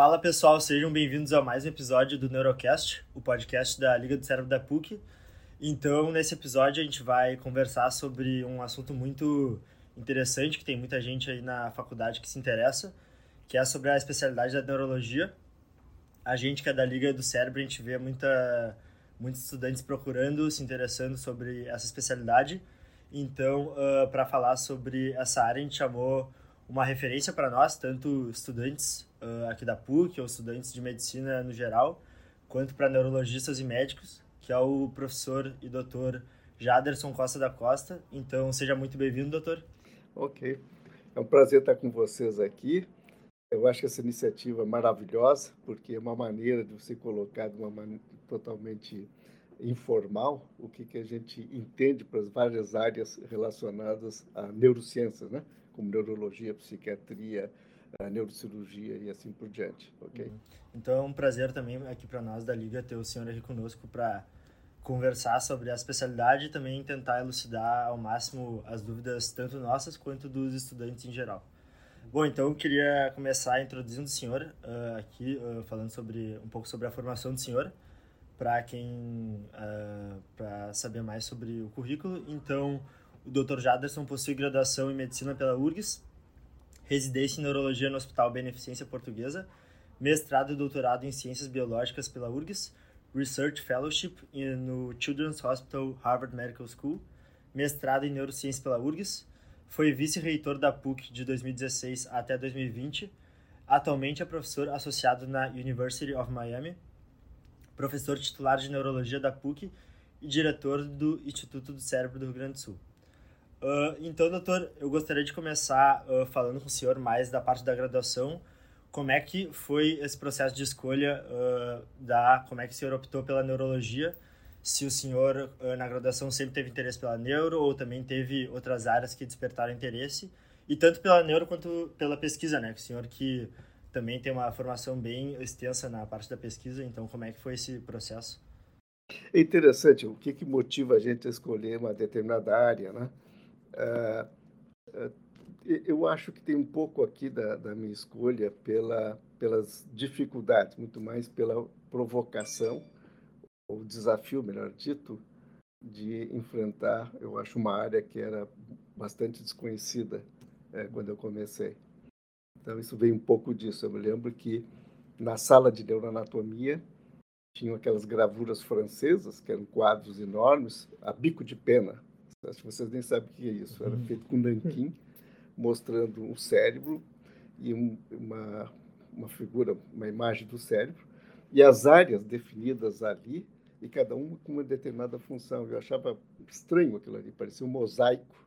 Fala pessoal, sejam bem-vindos a mais um episódio do Neurocast, o podcast da Liga do Cérebro da PUC. Então, nesse episódio, a gente vai conversar sobre um assunto muito interessante que tem muita gente aí na faculdade que se interessa, que é sobre a especialidade da neurologia. A gente que é da Liga do Cérebro, a gente vê muita, muitos estudantes procurando, se interessando sobre essa especialidade. Então, uh, para falar sobre essa área, a gente chamou uma referência para nós, tanto estudantes uh, aqui da PUC ou estudantes de medicina no geral, quanto para neurologistas e médicos, que é o professor e doutor Jaderson Costa da Costa. Então, seja muito bem-vindo, doutor. Ok. É um prazer estar com vocês aqui. Eu acho essa iniciativa é maravilhosa, porque é uma maneira de você colocar de uma maneira totalmente informal o que, que a gente entende para as várias áreas relacionadas a neurociências, né? como neurologia, psiquiatria, neurocirurgia e assim por diante, ok? Uhum. Então é um prazer também aqui para nós da Liga ter o senhor aqui conosco para conversar sobre a especialidade e também tentar elucidar ao máximo as dúvidas tanto nossas quanto dos estudantes em geral. Bom, então eu queria começar introduzindo o senhor uh, aqui, uh, falando sobre um pouco sobre a formação do senhor, para quem uh, para saber mais sobre o currículo. Então, o Dr. Jaderson possui graduação em medicina pela URGS, residência em neurologia no Hospital Beneficência Portuguesa, mestrado e doutorado em ciências biológicas pela URGS Research Fellowship no Children's Hospital Harvard Medical School, mestrado em neurociência pela URGS, foi vice-reitor da PUC de 2016 até 2020, atualmente é professor associado na University of Miami, professor titular de neurologia da PUC e diretor do Instituto do Cérebro do Rio Grande do Sul. Uh, então, doutor, eu gostaria de começar uh, falando com o senhor mais da parte da graduação, como é que foi esse processo de escolha uh, da como é que o senhor optou pela neurologia? Se o senhor na graduação sempre teve interesse pela neuro ou também teve outras áreas que despertaram interesse? E tanto pela neuro quanto pela pesquisa né? O senhor que também tem uma formação bem extensa na parte da pesquisa. Então como é que foi esse processo? É interessante o que que motiva a gente a escolher uma determinada área né uh, uh, eu acho que tem um pouco aqui da, da minha escolha pela, pelas dificuldades, muito mais pela provocação, ou desafio, melhor dito, de enfrentar, eu acho, uma área que era bastante desconhecida é, quando eu comecei. Então, isso veio um pouco disso. Eu me lembro que na sala de neuroanatomia tinham aquelas gravuras francesas, que eram quadros enormes, a bico de pena. Acho que vocês nem sabem o que é isso. Era uhum. feito com nanquim mostrando um cérebro e um, uma, uma figura, uma imagem do cérebro, e as áreas definidas ali, e cada uma com uma determinada função. Eu achava estranho aquilo ali, parecia um mosaico,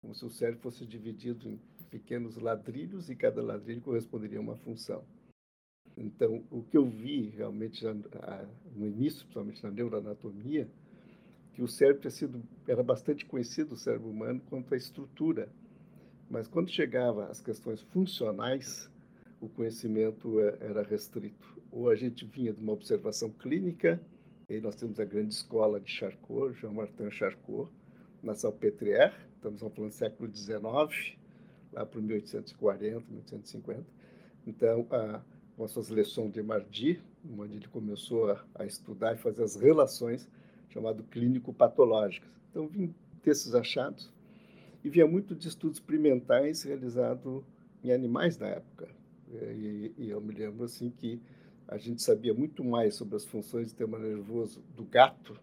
como se o cérebro fosse dividido em pequenos ladrilhos e cada ladrilho corresponderia a uma função. Então, o que eu vi realmente já, no início, principalmente na neuroanatomia, que o cérebro sido, era bastante conhecido, o cérebro humano, quanto à estrutura mas quando chegava às questões funcionais, o conhecimento é, era restrito. Ou a gente vinha de uma observação clínica, e nós temos a grande escola de Charcot, Jean-Martin Charcot, na Salpêtrière, estamos falando do século XIX, lá para 1840, 1850. Então, a, com leções de Mardi, onde ele começou a, a estudar e fazer as relações, chamado clínico-patológicas. Então, vim desses achados e via muito de estudos experimentais realizados em animais na época. É, e, e, eu me lembro assim que a gente sabia muito mais sobre as funções do sistema nervoso do gato,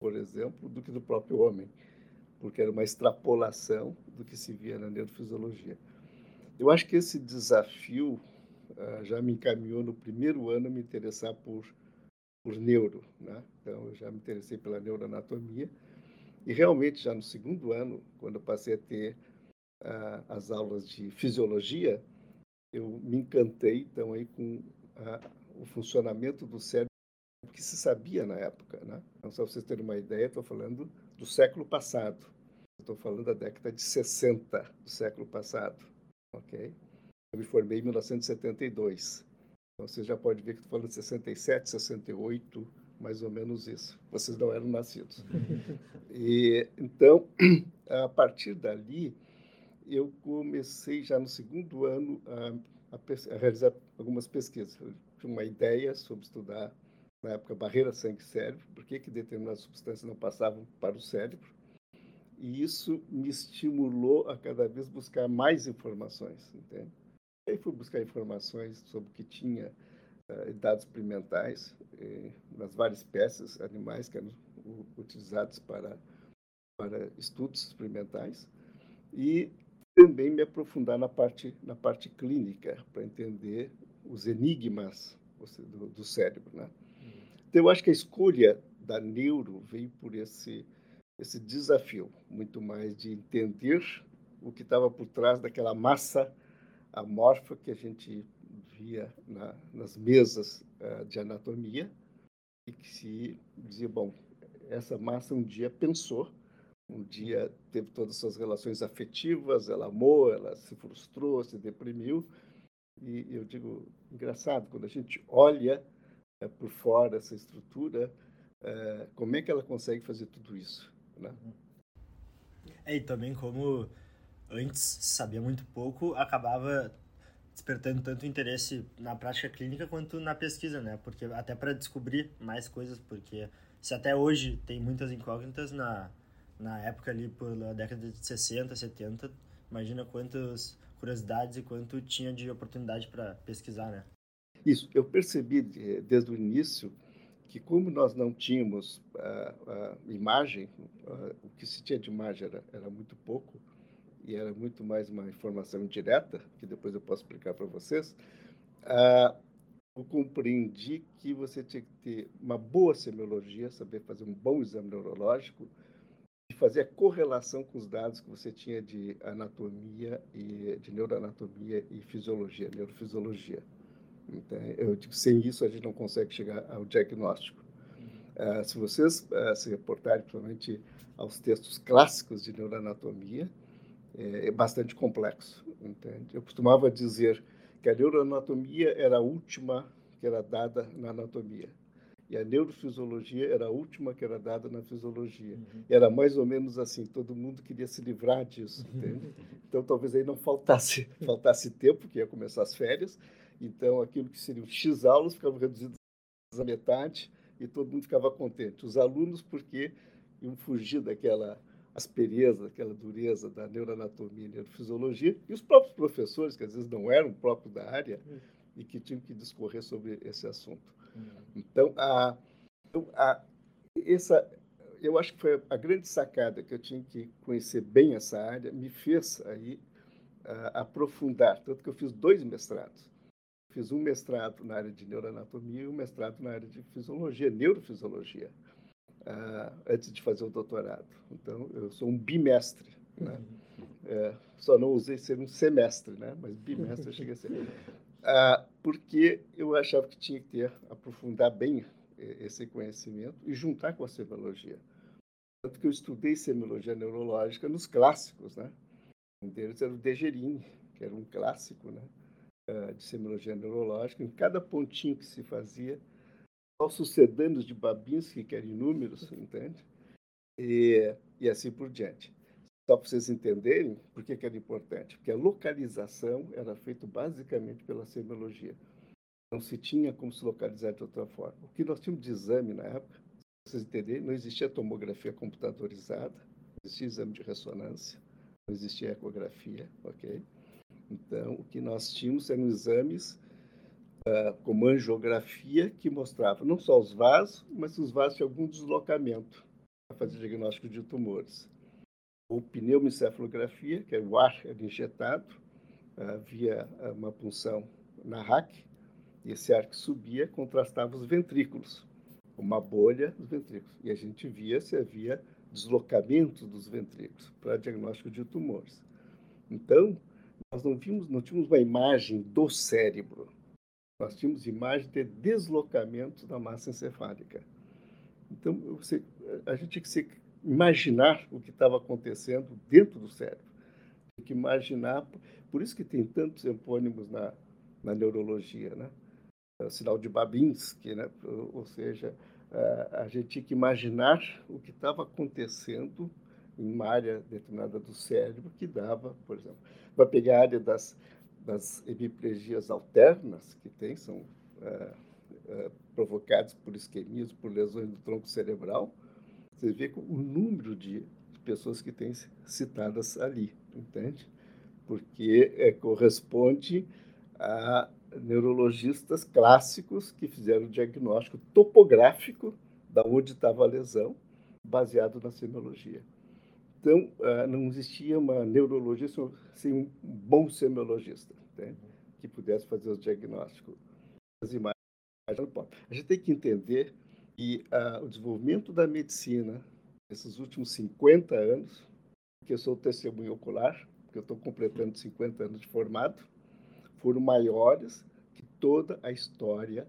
por exemplo, do que do próprio homem, porque era uma extrapolação do que se via na neurofisiologia. Eu acho que esse desafio uh, já me encaminhou no primeiro ano a me interessar por, por neuro. Né? Então, eu já me interessei pela neuroanatomia e realmente, já no segundo ano, quando eu passei a ter uh, as aulas de fisiologia, eu me encantei então aí com uh, o funcionamento do cérebro que se sabia na época, né? Então, só para vocês terem uma ideia, estou falando do século passado. Estou falando da década de 60 do século passado, ok? Eu me formei em 1972. Então, você já pode ver que estou falando de 67, 68, mais ou menos isso. Vocês não eram nascidos. E então, a partir dali, eu comecei já no segundo ano a, a, a realizar algumas pesquisas. Eu tinha uma ideia sobre estudar, na época, barreira sangue-cérebro, por que, que determinadas substâncias não passavam para o cérebro. E isso me estimulou a cada vez buscar mais informações, entende? Aí fui buscar informações sobre o que tinha uh, dados experimentais eh, nas várias espécies animais que eram utilizados para, para estudos experimentais e também me aprofundar na parte, na parte clínica, para entender os enigmas do, do cérebro. Né? Então, eu acho que a escolha da neuro veio por esse, esse desafio, muito mais de entender o que estava por trás daquela massa amorfa que a gente via na, nas mesas uh, de anatomia e que se dizia, bom, essa massa um dia pensou um dia teve todas as suas relações afetivas, ela amou, ela se frustrou, se deprimiu. E eu digo, engraçado, quando a gente olha é, por fora essa estrutura, é, como é que ela consegue fazer tudo isso? Né? É, e também como antes sabia muito pouco, acabava despertando tanto interesse na prática clínica quanto na pesquisa, né? Porque até para descobrir mais coisas, porque se até hoje tem muitas incógnitas na na época ali, pela década de 60, 70, imagina quantas curiosidades e quanto tinha de oportunidade para pesquisar, né? Isso, eu percebi desde o início que como nós não tínhamos uh, uh, imagem, uh, o que se tinha de imagem era, era muito pouco e era muito mais uma informação indireta, que depois eu posso explicar para vocês, eu compreendi que você tinha que ter uma boa semiologia, saber fazer um bom exame neurológico, fazer a correlação com os dados que você tinha de anatomia e de neuroanatomia e fisiologia, neurofisiologia. Então, eu digo, sem isso a gente não consegue chegar ao diagnóstico. Uh, se vocês uh, se reportarem, principalmente aos textos clássicos de neuroanatomia, é, é bastante complexo. Entende? Eu costumava dizer que a neuroanatomia era a última que era dada na anatomia e a neurofisiologia era a última que era dada na fisiologia. Uhum. Era mais ou menos assim, todo mundo queria se livrar disso, entende? Então talvez aí não faltasse, faltasse tempo, que ia começar as férias, então aquilo que seriam X aulas ficava reduzido à metade e todo mundo ficava contente. Os alunos, porque iam fugir daquela aspereza, aquela dureza da neuroanatomia e neurofisiologia, e os próprios professores, que às vezes não eram próprios da área, uhum. e que tinham que discorrer sobre esse assunto. Então, a, então, a, essa, eu acho que foi a grande sacada que eu tinha que conhecer bem essa área, me fez aí a, aprofundar, tanto que eu fiz dois mestrados. Fiz um mestrado na área de neuroanatomia e um mestrado na área de fisiologia, neurofisiologia, uh, antes de fazer o doutorado. Então, eu sou um bimestre. Né? Uhum. É, só não usei ser um semestre, né? mas bimestre eu cheguei a ser. Ah, porque eu achava que tinha que ter, aprofundar bem eh, esse conhecimento e juntar com a semiologia. Tanto que eu estudei semiologia neurológica nos clássicos, né? Um deles era o Degerini, que era um clássico, né? Ah, de semiologia neurológica. Em cada pontinho que se fazia, aos sucedanos de Babinski, que eram inúmeros, entende? E, e assim por diante. Só para vocês entenderem por que, que era importante. Porque a localização era feita basicamente pela semiologia. Não se tinha como se localizar de outra forma. O que nós tínhamos de exame na época, para vocês entenderem, não existia tomografia computadorizada, não existia exame de ressonância, não existia ecografia, ok? Então, o que nós tínhamos eram exames como angiografia que mostrava não só os vasos, mas se os vasos tinham algum deslocamento para fazer diagnóstico de tumores ou pneumoencefalografia, que é o ar injetado uh, via ah, uma punção na RAC, e esse ar que subia contrastava os ventrículos, uma bolha dos ventrículos. E a gente via se havia deslocamento dos ventrículos para diagnóstico de tumores. Então, nós não, vimos, não tínhamos uma imagem do cérebro, nós tínhamos imagem de deslocamento da massa encefálica. Então, você, a gente tinha que ser imaginar o que estava acontecendo dentro do cérebro. Tem que imaginar, por isso que tem tantos epônimos na, na neurologia, né? O sinal de Babinski, né? Ou seja, a gente tinha que imaginar o que estava acontecendo em uma área determinada do cérebro que dava, por exemplo, vai pegar a área das, das hemiplegias alternas, que tem, são é, é, provocadas por isquemias, por lesões do tronco cerebral, você vê o número de pessoas que têm citadas ali, entende? Porque é, corresponde a neurologistas clássicos que fizeram o diagnóstico topográfico da onde estava a lesão, baseado na semiologia. Então, ah, não existia uma neurologia sem um bom semiologista né, que pudesse fazer o diagnóstico. As imagens a gente tem que entender que uh, o desenvolvimento da medicina nesses últimos 50 anos, que eu sou testemunho ocular, porque eu estou completando 50 anos de formado, foram maiores que toda a história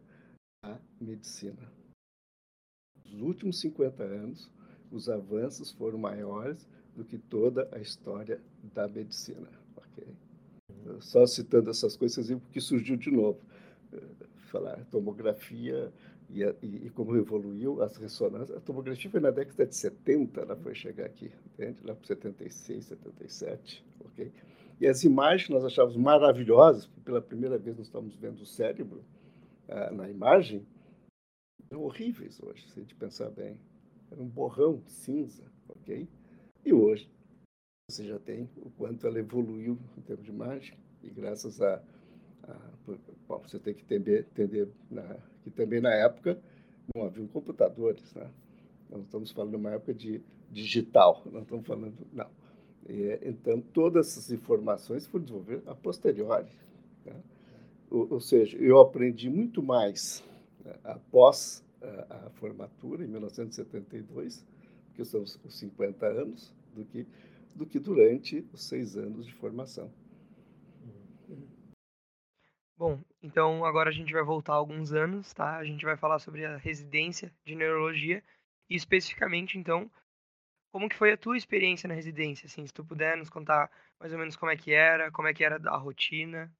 da medicina. Nos últimos 50 anos, os avanços foram maiores do que toda a história da medicina. Okay? Só citando essas coisas, vocês viram que surgiu de novo. Falar tomografia e, e, e, como evoluiu as ressonâncias. A tomografia foi na década de 70, ela foi chegar aqui, entende? Lá para 76, 77, ok? E as imagens nós achávamos maravilhosas, porque pela primeira vez nós estamos vendo o cérebro ah, na imagem, eram horríveis hoje, se a gente pensar bem. Era um borrão cinza, ok? E hoje você já tem o quanto ela evoluiu em termos de imagem, e graças a. a bom, você tem que entender, entender na, que também na época não haviam computadores, né? Nós estamos falando de uma época de digital, não estamos falando. Não. E, então, todas essas informações foram desenvolvidas a posteriori. Né? Ou, ou, seja, eu aprendi muito mais né, após a, a, formatura, em 1972, que são os 50 anos, do que, do que durante os seis anos de formação. Bom, então agora a gente vai voltar alguns anos, tá? A gente vai falar sobre a residência de neurologia e especificamente, então, como que foi a tua experiência na residência, assim, se tu puder nos contar mais ou menos como é que era, como é que era a rotina.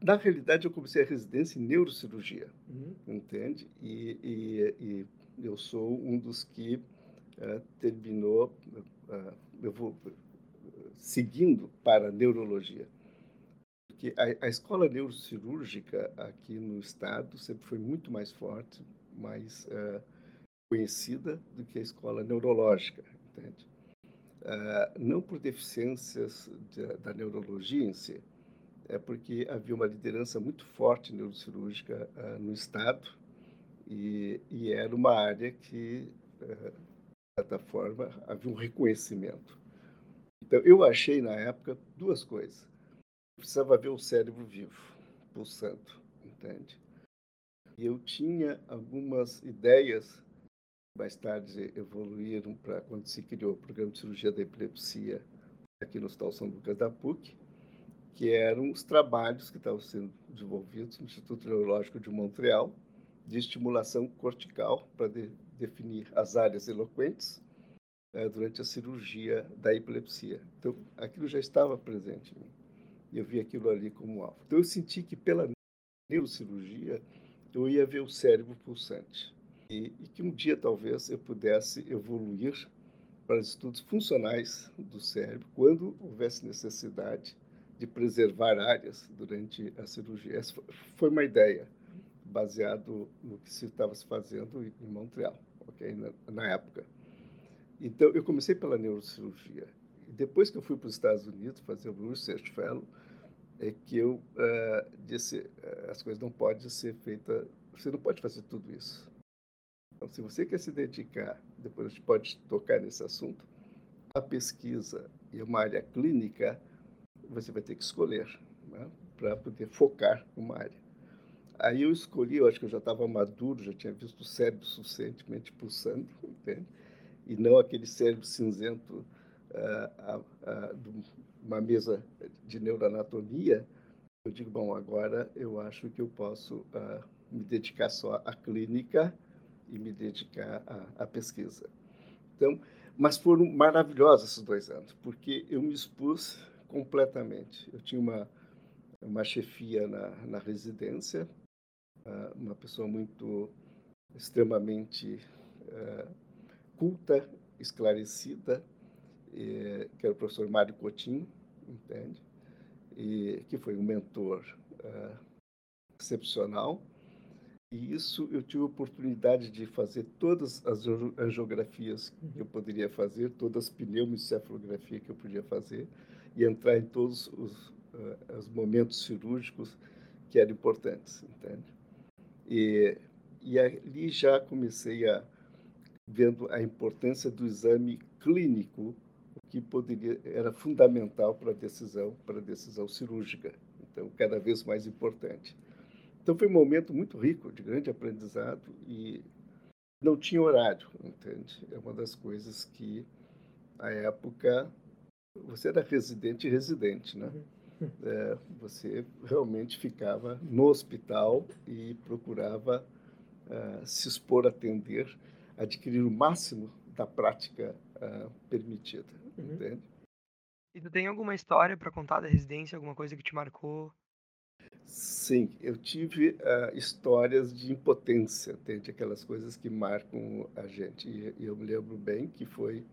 Na realidade, eu comecei a residência em neurocirurgia, uhum. entende? E, e, e, eu sou um dos que uh, terminou, uh, eu vou seguindo para a neurologia. Porque a, a escola neurocirúrgica aqui no estado sempre foi muito mais forte, mais conhecida do que a escola neurológica, entende? Não por deficiências de, da neurologia em si, é porque havia uma liderança muito forte neurocirúrgica no Estado e, e, era uma área que, uh, de certa forma, havia um reconhecimento. Então, eu achei na época duas coisas. Eu precisava ver o cérebro vivo, pulsando, entende? E eu tinha algumas ideias mais tarde evoluíram para quando se criou o programa de cirurgia da epilepsia aqui no Hospital São Lucas da PUC, que eram os trabalhos que estavam sendo desenvolvidos no Instituto Neurológico de Montreal, de estimulação cortical para de, definir as áreas eloquentes é, durante a cirurgia da epilepsia. Então, aquilo já estava presente em mim. Eu vi aquilo ali como alvo. Então, eu senti que pela neurocirurgia eu ia ver o cérebro pulsante e, e que um dia talvez eu pudesse evoluir para estudos funcionais do cérebro quando houvesse necessidade de preservar áreas durante a cirurgia. Essa foi uma ideia baseado no que se estava se fazendo em Montreal, ok, na, na época. Então eu comecei pela neurocirurgia e depois que eu fui para os Estados Unidos fazer o Research Fellow é que eu uh, disse uh, as coisas não podem ser feitas, você não pode fazer tudo isso. Então, se você quer se dedicar, depois a gente pode tocar nesse assunto, a pesquisa e uma área clínica, você vai ter que escolher né, para poder focar uma área. Aí eu escolhi, eu acho que eu já estava maduro, já tinha visto o cérebro suficientemente pulsando, entende? e não aquele cérebro cinzento uh, uh, de uma mesa de neuroanatomia. Eu digo, bom, agora eu acho que eu posso me dedicar só à clínica e me dedicar à, à pesquisa. Então, mas foram maravilhosos esses dois anos, porque eu me expus completamente. Eu tinha uma, uma chefia na, na residência, uma pessoa muito extremamente uh, culta esclarecida, e, que era o professor Mário Coutinho, entende? E que foi um mentor uh, excepcional. E isso eu tive a oportunidade de fazer todas as angiografias que eu poderia fazer, todas as pneumocefalografias que eu podia fazer e entrar em todos os, uh, os momentos cirúrgicos que eram importantes, entende? E, e ali já comecei a vendo a importância do exame clínico, que poderia era fundamental para a decisão, para a decisão cirúrgica. Então, cada vez mais importante. Então, foi um momento muito rico, de grande aprendizado e não tinha horário, entende? É uma das coisas que, à época, você era residente e residente, né? Uhum. É, você realmente ficava no hospital e procurava uh, se expor a atender adquirir o máximo da prática uh, permitida, uhum. entende? E tu tem alguma história para contar da residência, alguma coisa que te marcou? Sim, eu tive uh, histórias de impotência, entende? Aquelas coisas que marcam a gente. E, e eu me lembro bem que foi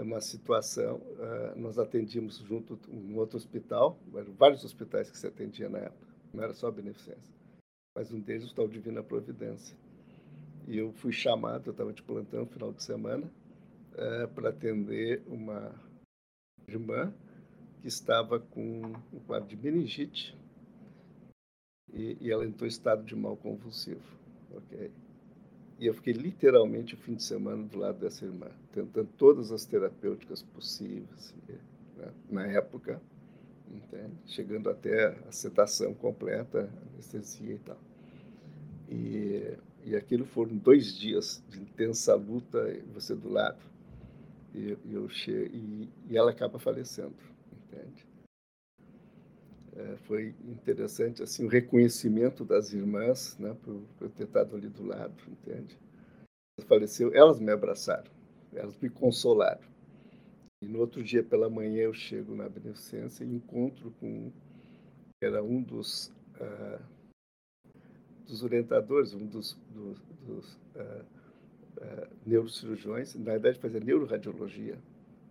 uma situação, uh, nós atendíamos junto um outro hospital, vários hospitais que se atendia na época, não era só a Beneficência, mas um deles o Hospital Divina Providência. E eu fui chamado, eu estava de plantão no final de semana, é, para atender uma irmã que estava com um quadro de meningite e, e ela entrou em estado de mal convulsivo, ok? E eu fiquei literalmente o fim de semana do lado dessa irmã, tentando todas as terapêuticas possíveis, né? na época, entende? chegando até a sedação completa, anestesia e tal. E e aquilo foram dois dias de intensa luta, você do lado. E, eu che... e, e ela acaba falecendo, entende? É, foi interessante assim o reconhecimento das irmãs, né, por, por ter estado ali do lado, entende? Faleceu, elas me abraçaram, elas me consolaram. E no outro dia pela manhã eu chego na beneficência e encontro com era um dos uh, dos orientadores, um dos, dos, dos uh, uh, neurocirurgiões, na verdade fazia neuroradiologia,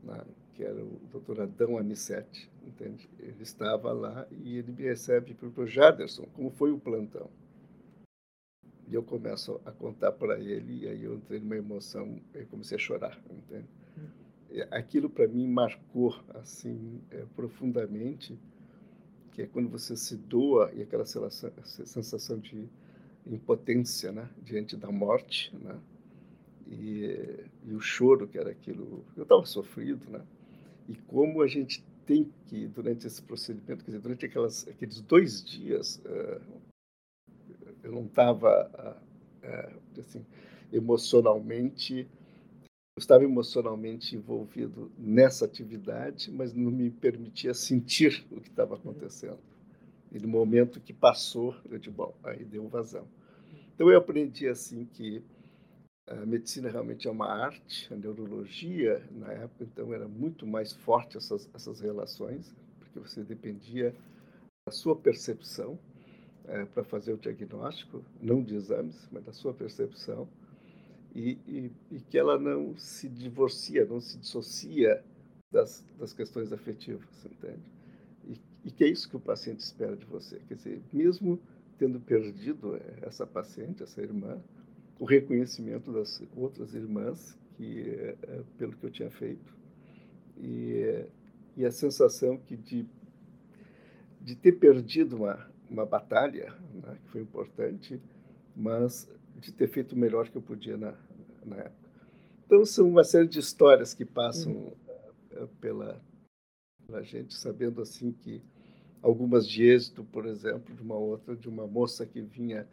né, que era o doutor Adão Anicete, entende? Ele estava lá e ele me recebe para o Jaderson, como foi o plantão. E eu começo a contar para ele, e aí eu entrei numa emoção, e comecei a chorar, entende? Aquilo para mim marcou assim é, profundamente, que é quando você se doa e aquela sensação de impotência né, diante da morte, né, e, e, o choro que era aquilo. Eu estava sofrido, né, e como a gente tem que, durante esse procedimento, quer dizer, durante aquelas, aqueles dois dias, uh, eu não estava, uh, uh, assim, emocionalmente, eu estava emocionalmente envolvido nessa atividade, mas não me permitia sentir o que estava acontecendo. E no momento que passou, eu disse, bom, aí deu vazão. Então eu aprendi assim que a medicina realmente é uma arte, a neurologia na época então era muito mais forte essas essas relações, porque você dependia da sua percepção é, para fazer o diagnóstico, não de exames, mas da sua percepção, e, e, e, que ela não se divorcia, não se dissocia das, das questões afetivas, entende? E que é isso que o paciente espera de você. Quer dizer, mesmo tendo perdido essa paciente, essa irmã, o reconhecimento das outras irmãs, que é, pelo que eu tinha feito, e, e a sensação que de, de ter perdido uma, uma batalha, né, que foi importante, mas de ter feito o melhor que eu podia na, na época. Então, são uma série de histórias que passam uhum. pela, pela gente, sabendo assim que algumas de êxito, por exemplo, de uma outra, de uma moça que vinha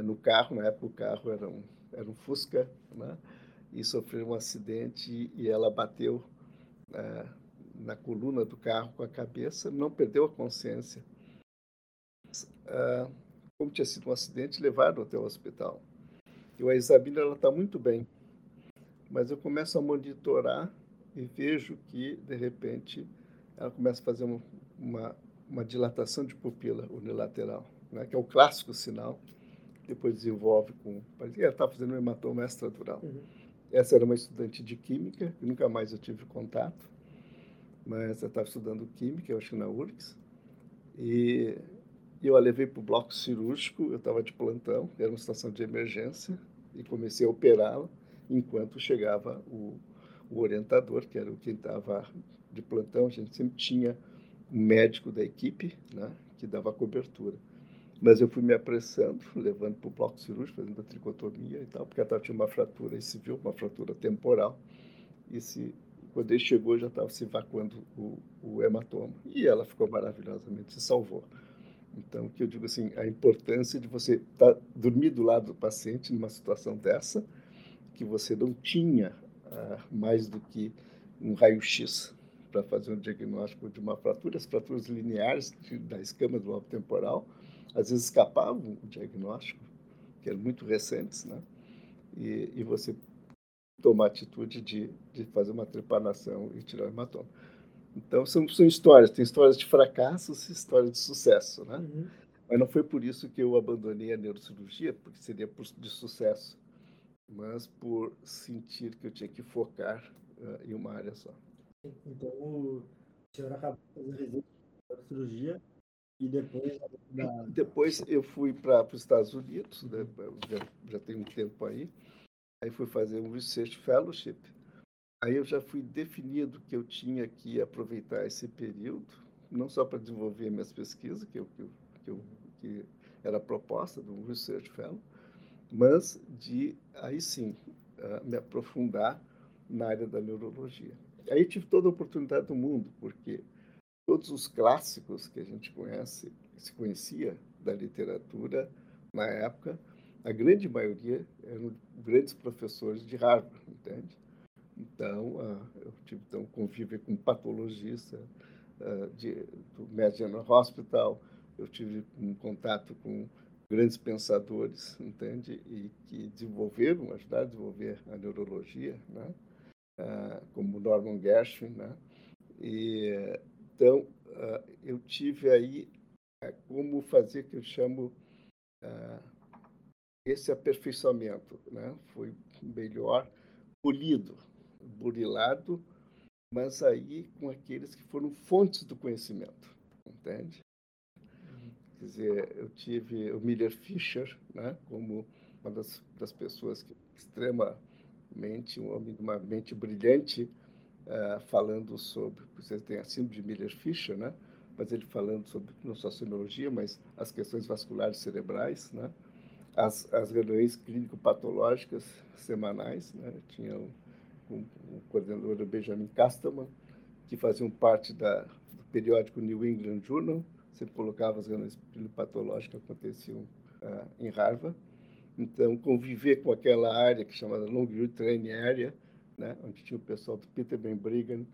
no carro, na época o carro era um, era um Fusca, né? e sofreu um acidente e ela bateu é, na coluna do carro com a cabeça, não perdeu a consciência. É, como tinha sido um acidente, levaram até o hospital. Eu a Isabela ela está muito bem, mas eu começo a monitorar e vejo que de repente ela começa a fazer uma, uma uma dilatação de pupila unilateral, né, que é o clássico sinal. Depois desenvolve com. Que está fazendo um hematoma extradural. Uhum. essa era uma estudante de química, que nunca mais eu tive contato, mas eu estava estudando química, eu acho que na URGS, e eu a levei para o bloco cirúrgico, eu estava de plantão, era uma situação de emergência, e comecei a operá-la enquanto chegava o, o orientador, que era o quem estava de plantão, a gente sempre tinha um médico da equipe, né, que dava cobertura. Mas eu fui me apressando, levando para o bloco cirúrgico, fazendo a tricotomia e tal, porque ela tinha uma fratura e se viu, uma fratura temporal. E se, quando ele chegou, já estava se evacuando o, o hematoma. E ela ficou maravilhosamente, se salvou. Então, que eu digo assim, a importância de você tá, dormir do lado do paciente numa situação dessa, que você não tinha ah, mais do que um raio-x para fazer um diagnóstico de uma fratura, as fraturas lineares da escama do lobo temporal, às vezes escapavam o diagnóstico, que eram muito recentes, né? E, e você tomar a atitude de, de fazer uma trepanação e tirar o hematoma. Então, são, são histórias. Tem histórias de fracassos e histórias de sucesso, né? Uhum. Mas não foi por isso que eu abandonei a neurocirurgia, porque seria por, de sucesso, mas por sentir que eu tinha que focar uh, em uma área só. Então, o senhor acabou fazendo cirurgia e depois... Da... Depois eu fui para os Estados Unidos, né? já, já tem um tempo aí, aí fui fazer um Research Fellowship, Aí eu já fui definido que eu tinha que aproveitar esse período, não só para desenvolver minhas pesquisas, que, eu, que, eu, que era a proposta do Research Fellow, mas de, aí sim, uh, me aprofundar na área da neurologia. Aí tive toda a oportunidade do mundo, porque todos os clássicos que a gente conhece, se conhecia da literatura na época, a grande maioria eram grandes professores de Harvard, entende? Então, uh, eu tive então, convívio com patologista uh, de, do General Hospital, eu tive um contato com grandes pensadores, entende? E que desenvolveram, ajudaram a desenvolver a neurologia, né? Uh, como Norman Gershwin, né? E, então, eu tive aí como fazer que eu chamo esse aperfeiçoamento, né? Foi melhor polido, burilado, mas aí com aqueles que foram fontes do conhecimento, entende? Quer dizer, eu tive o Miller Fischer, né, como uma das, das pessoas que extremamente, um homem de uma mente brilhante, uh, falando sobre, você tem a síndrome de Miller Fischer, né, mas ele falando sobre não só a sinologia, mas as questões vasculares cerebrais, né, as, as reuniões clínico-patológicas semanais, né, tinham com o coordenador Benjamin Castellman, que faziam parte da, do periódico New England Journal, sempre colocava as reuniões patológicas que aconteciam uh, em Harvard. Então, conviver com aquela área que chamada Long View Training Area, né, onde tinha o pessoal do Peter Ben Brigham,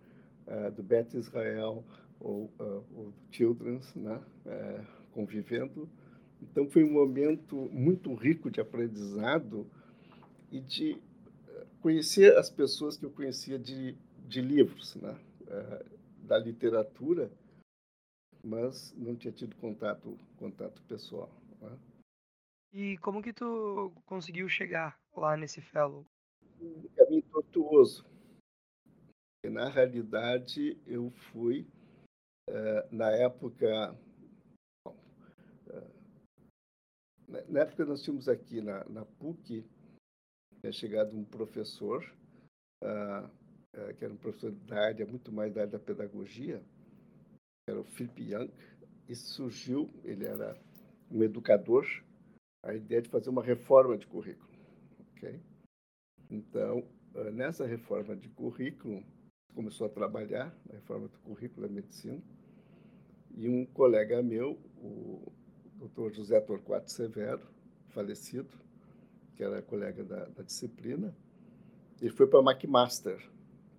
uh, do Beth Israel ou, uh, ou Children's, né, uh, convivendo. Então, foi um momento muito rico de aprendizado e de conhecer as pessoas que eu conhecia de, de livros, né? Da literatura, mas não tinha tido contato, contato pessoal. Né? E como que tu conseguiu chegar lá nesse fellow? Um caminho tortuoso. E, na realidade, eu fui, é, na época... Bom, é, na época nós tínhamos aqui na, na PUC tinha chegado um professor, uh, uh, que era um professor da área, muito mais da área da pedagogia, era o Philip Young, e surgiu, ele era um educador, a ideia de fazer uma reforma de currículo. Okay? Então, uh, nessa reforma de currículo, começou a trabalhar na reforma do currículo da medicina, e um colega meu, o Dr. José Torquato Severo, falecido, que era colega da, da disciplina, ele foi para a McMaster,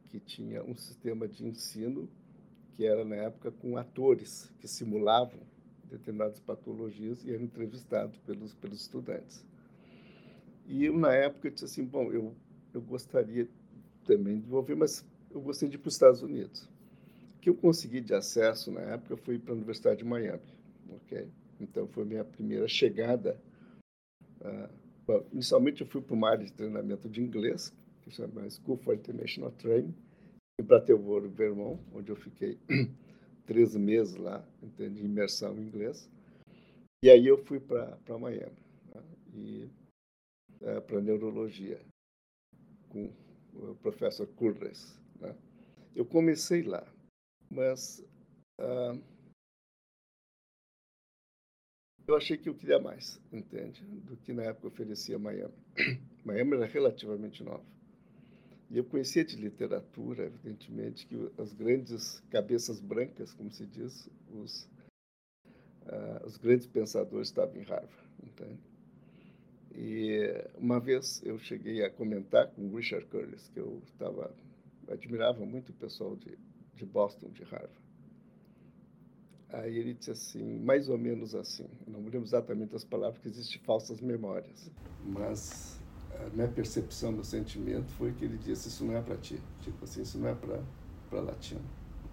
que tinha um sistema de ensino que era, na época, com atores que simulavam determinadas patologias e eram entrevistados pelos, pelos estudantes. E eu, na época, disse assim, bom, eu, eu gostaria também de desenvolver, mas eu gostaria de ir para os Estados Unidos. O que eu consegui de acesso, na época, foi para a Universidade de Miami, ok? Então, foi minha primeira chegada uh, Bom, inicialmente eu fui para uma área de treinamento de inglês, que chama School for International Training, em Brattleboro, Vermont, onde eu fiquei 13 meses lá, entende, imersão em inglês. E aí eu fui para Miami, né? e é, para neurologia, com o professor Curres. Né? Eu comecei lá, mas ah, eu achei que eu queria mais, entende, do que na época oferecia Miami. Miami era relativamente nova. E eu conhecia de literatura, evidentemente, que as grandes cabeças brancas, como se diz, os, uh, os grandes pensadores estavam em Harvard. Entende? E uma vez eu cheguei a comentar com o Richard Curtis, que eu estava admirava muito o pessoal de, de Boston, de Harvard. Aí ele disse assim, mais ou menos assim, não me lembro exatamente as palavras, porque existem falsas memórias, mas a minha percepção, meu sentimento foi que ele disse: Isso não é para ti. Tipo assim, isso não é para latino.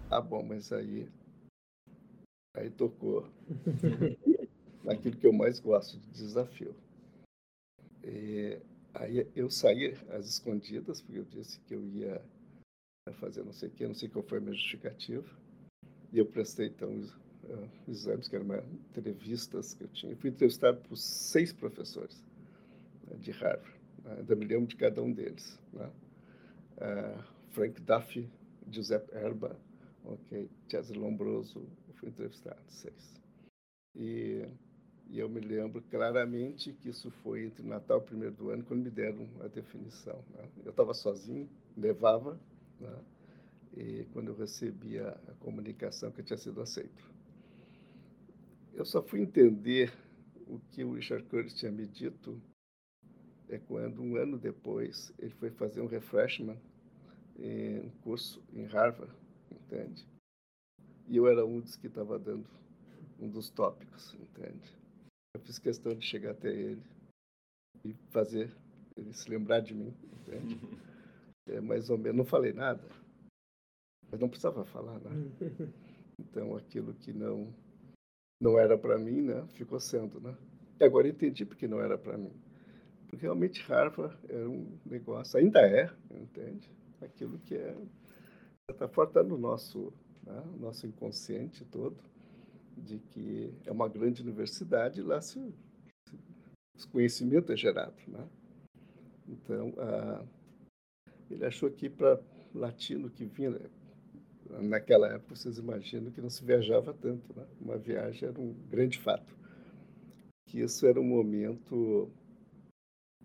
Ah, bom, mas aí. Aí tocou naquilo que eu mais gosto, de desafio. E aí eu saí às escondidas, porque eu disse que eu ia fazer não sei o quê, não sei qual foi a minha justificativa. E eu prestei, então, os, uh, exames, que eram entrevistas que eu tinha. Eu fui entrevistado por seis professores né, de Harvard. Ainda me lembro de cada um deles. Né? Uh, Frank Duffy, Giuseppe Erba, ok, Cesare Lombroso, eu fui entrevistado, seis. E, e, eu me lembro claramente que isso foi entre Natal e primeiro do ano, quando me deram a definição. Né? Eu estava sozinho, levava, né? e quando eu recebi a, a comunicação que eu tinha sido aceito. Eu só fui entender o que o Richard Curtis tinha me dito é quando, um ano depois, ele foi fazer um refreshment em um curso em Harvard, entende? E eu era um dos que estava dando um dos tópicos, entende? Eu fiz questão de chegar até ele e fazer ele se lembrar de mim, entende? É, mais ou menos, não falei nada, mas não precisava falar nada. Então, aquilo que não não era para mim, né, ficou sendo, né? E agora entendi porque não era para mim. Porque realmente Harvard era um negócio, ainda é, entende? Aquilo que é, está tá no nosso, né? nosso inconsciente todo, de que é uma grande universidade e lá se, se conhecimento é gerado. Né? Então, ele achou que para latino que vinha, naquela época, vocês imaginam que não se viajava tanto, né? uma viagem era um grande fato. Que isso era um momento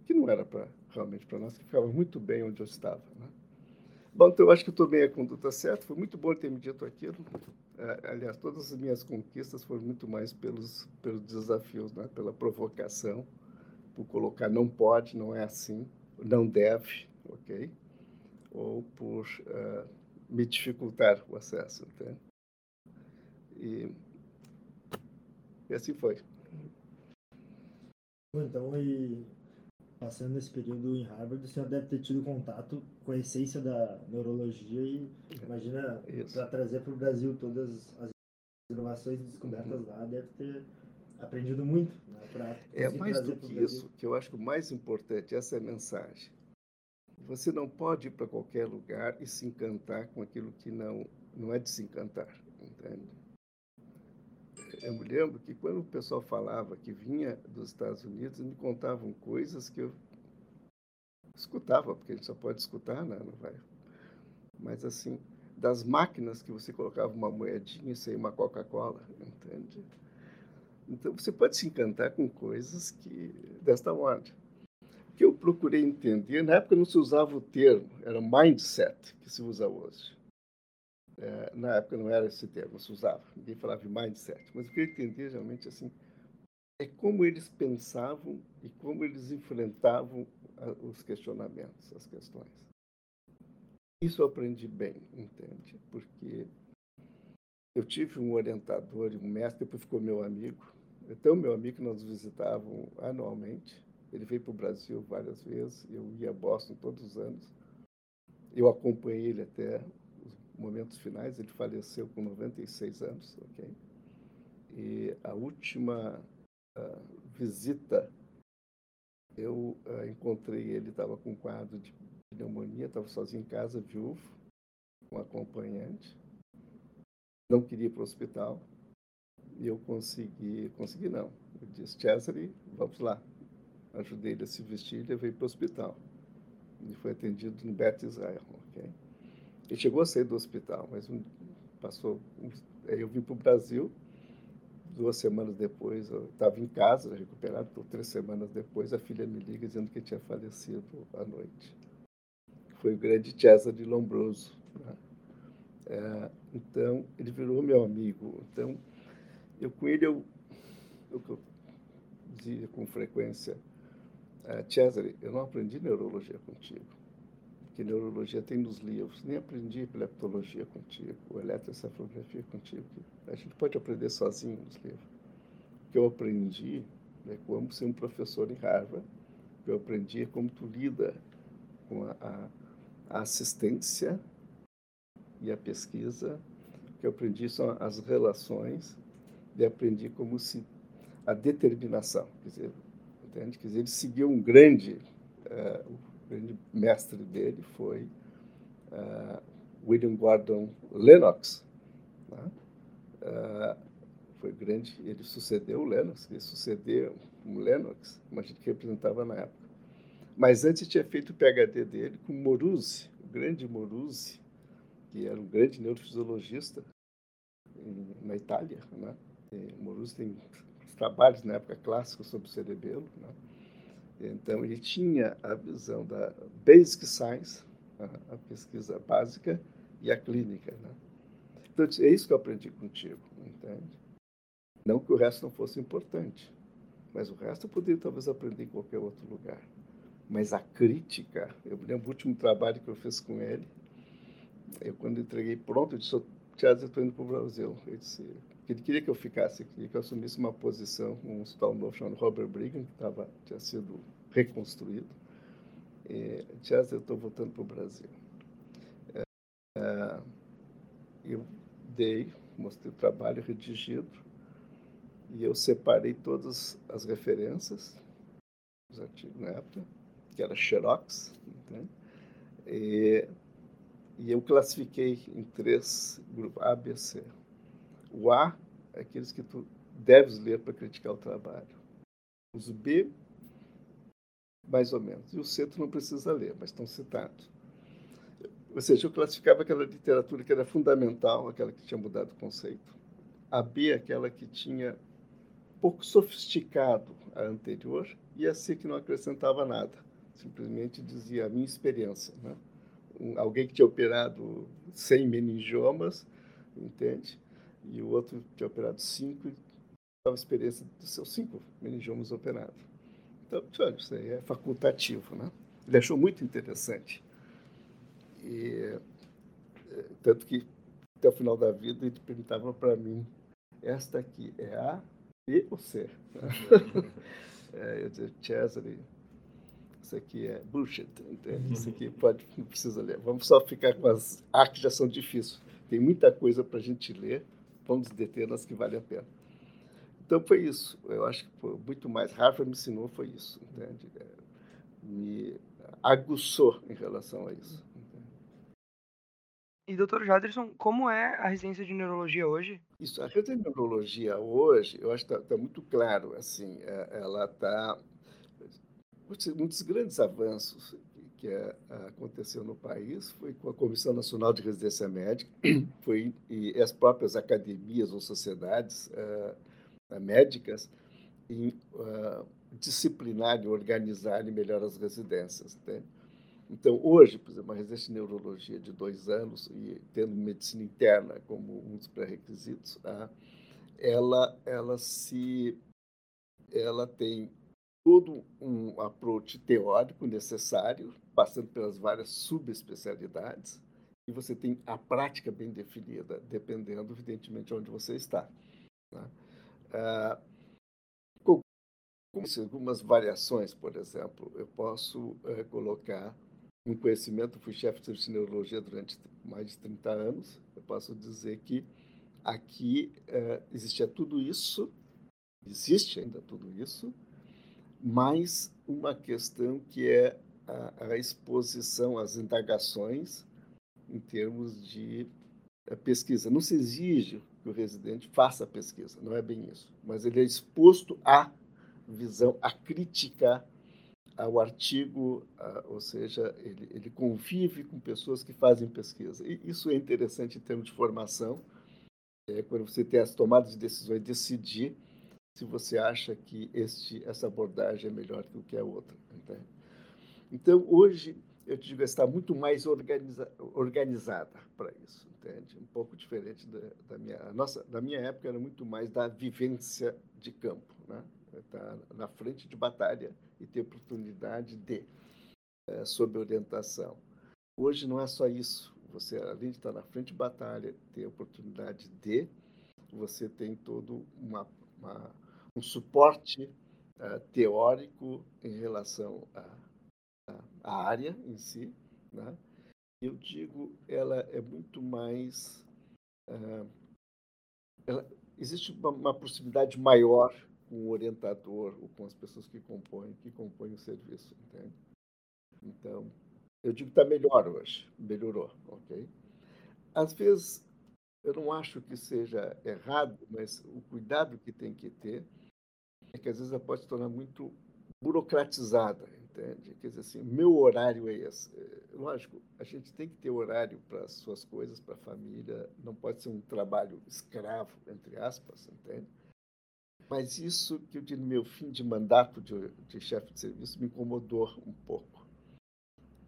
que não era para realmente para nós, que ficava muito bem onde eu estava. Né? Bom, então eu acho que eu tomei a conduta certa, foi muito bom ter me dito aquilo. É, aliás, todas as minhas conquistas foram muito mais pelos, pelos desafios, né? pela provocação, por colocar não pode, não é assim, não deve, ok? Ou por uh, me dificultar o acesso? E, e assim foi. Então, e passando esse período em Harvard, o senhor deve ter tido contato com a essência da neurologia e imagina para trazer para o Brasil todas as inovações descobertas uhum. lá, deve ter aprendido muito. Né, é mais do que isso, que eu acho que o mais importante, essa é a mensagem. Você não pode ir para qualquer lugar e se encantar com aquilo que não, não é de se encantar, entende? eu me lembro que quando o pessoal falava que vinha dos Estados Unidos, me contavam coisas que eu escutava, porque a gente só pode escutar, né? não vai. Mas assim, das máquinas que você colocava uma moedinha saía uma Coca-Cola, entende? Então você pode se encantar com coisas que desta ordem. O que eu procurei entender, na época não se usava o termo, era mindset que se usa hoje. É, na época não era esse termo, se usava, ninguém falava de mindset, mas o que eu entendi realmente assim é como eles pensavam e como eles enfrentavam os questionamentos, as questões. Isso eu aprendi bem, entende? Porque eu tive um orientador um mestre, depois ficou meu amigo, então meu amigo que nós visitavam anualmente. Ele veio para o Brasil várias vezes, eu ia a Boston todos os anos. Eu acompanhei ele até momentos finais, ele faleceu com 96 anos, ok? E a última uh, visita, eu uh, encontrei ele, estava com um quadro de pneumonia, estava sozinho em casa, viúvo, com um acompanhante. Não queria ir para o hospital. E eu consegui, consegui não. Eu disse, Cesare, vamos lá. Ajudei ele a se vestir e levei para o hospital. Ele foi atendido no Beth Israel? Ele chegou a sair do hospital, mas passou... Aí eu vim para o Brasil, duas semanas depois, eu estava em casa, recuperado, então, três semanas depois, a filha me liga dizendo que tinha falecido à noite. Foi o grande Cesare de Lombroso. Né? É, então, ele virou meu amigo. Então, eu com ele, eu, eu, eu dizia com frequência, uh, Cesare, eu não aprendi neurologia contigo, porque neurologia tem nos livros, nem aprendi epileptologia contigo, ou eletroencefalografia contigo. A gente pode aprender sozinho nos livros. O que eu aprendi é como ser um professor em Harvard, o que eu aprendi é como tu lida com a, a, a assistência e a pesquisa, o que eu aprendi são as relações, e aprendi como se a determinação, quer dizer, entende? Quer dizer, ele seguiu um grande, uh, grande mestre dele foi uh, William Gordon Lennox, né? uh, foi grande, ele sucedeu o Lennox, ele sucedeu o Lennox, gente que representava na época. Mas antes tinha feito o PhD dele com Moruzzi, o grande Moruzzi, que era um grande neurofisiologista na Itália. Né? Moruzzi tem trabalhos na época clássica sobre o cerebelo. Né? Então, ele tinha a visão da basic science, a, pesquisa básica, e a clínica. Né? Então, é isso que eu aprendi contigo, entende? Não que o resto não fosse importante, mas o resto eu poderia talvez aprender em qualquer outro lugar. Mas a crítica, eu me lembro do último trabalho que eu fiz com ele, eu, quando entreguei pronto, eu disse, Tiago, estou indo para o Brasil. Ele disse, ele queria que eu ficasse, queria que eu assumisse uma posição um hospital novo chamado Robert Brigham, que tava, tinha sido reconstruído. E, Tiago, eu estou voltando para o Brasil. É, é, eu dei, mostrei o trabalho redigido, e eu separei todas as referências, os artigos na época, que era Xerox, entende? E e eu classifiquei em três grupos, A, B, C. O A é aqueles que tu deves ler para criticar o trabalho. Os B, mais ou menos. E o C tu não precisa ler, mas estão citados. Ou seja, eu classificava aquela literatura que era fundamental, aquela que tinha mudado o conceito. A B, aquela que tinha pouco sofisticado a anterior, e a C que não acrescentava nada. Simplesmente dizia a minha experiência, né? um, alguém que tinha operado 100 meningiomas, entende? E o outro tinha operado 5 e estava a experiência dos seus 5 meningiomas operados. Então, olha, isso aí é facultativo, né? Ele achou muito interessante. E, é, tanto que, até o final da vida, ele perguntava para mim, esta aqui é A, B ou C? é, eu dizia, Cesare, isso aqui é bullshit, entende? Isso aqui pode, não precisa ler. Vamos só ficar com as artes já são difíceis. Tem muita coisa para a gente ler, vamos deter nas que vale a pena. Então foi isso. Eu acho que foi muito mais. Harvard me ensinou foi isso, entende? É, me aguçou em relação a isso. E, doutor Jaderson, como é a residência de neurologia hoje? Isso, a residência de neurologia hoje, eu acho que está tá muito claro, assim, é, ela está um dos grandes avanços que é, aconteceu no país foi com a Comissão Nacional de Residência Médica, foi e as próprias academias ou sociedades uh, médicas em uh, disciplinarem, organizarem melhor as residências. Né? Então, hoje, por exemplo, uma residência de neurologia de dois anos e tendo medicina interna como um dos pré-requisitos, uh, ela, ela se ela tem todo um approach teórico necessário, passando pelas várias subespecialidades, e você tem a prática bem definida, dependendo, evidentemente, de onde você está. Né? Ah, com, algumas variações, por exemplo, eu posso eh, colocar um conhecimento, fui chefe de serviço de neurologia durante mais de 30 anos, eu posso dizer que aqui eh, existia tudo isso, existe ainda tudo isso, mais uma questão que é a, a exposição, as indagações em termos de eh, pesquisa. Não se exige que o residente faça a pesquisa, não é bem isso, mas ele é exposto à visão, a criticar ao artigo, ou seja, ele, ele, convive com pessoas que fazem pesquisa. E isso é interessante em termos de formação, é, quando você tem as tomadas de decisões, decidir se você acha que este, essa abordagem é melhor do que a outra. Entende? Então, hoje, eu te digo, está muito mais organiza, organizada para isso, entende? Um pouco diferente da, da, minha... Nossa, da minha época era muito mais da vivência de campo, né? Estar tá na frente de batalha e ter oportunidade de, é, sob orientação. Hoje não é só isso. Você, além de estar na frente de batalha, ter oportunidade de, você tem todo uma, uma um suporte uh, teórico em relação à, área em si. Né? Eu digo, ela é muito mais. Uh, ela, existe uma, uma, proximidade maior com o orientador ou com as pessoas que compõem, que compõem o serviço, entende? Então, eu digo que está melhor hoje, melhorou, ok? Às vezes, eu não acho que seja errado, mas o cuidado que tem que ter é que às vezes ela pode se tornar muito burocratizada, entende? Quer dizer assim, meu horário é esse. É, lógico, a gente tem que ter horário para as suas coisas, para a família, não pode ser um trabalho escravo, entre aspas, entende? Mas isso que eu digo meu fim de mandato de, de chefe de serviço me incomodou um pouco.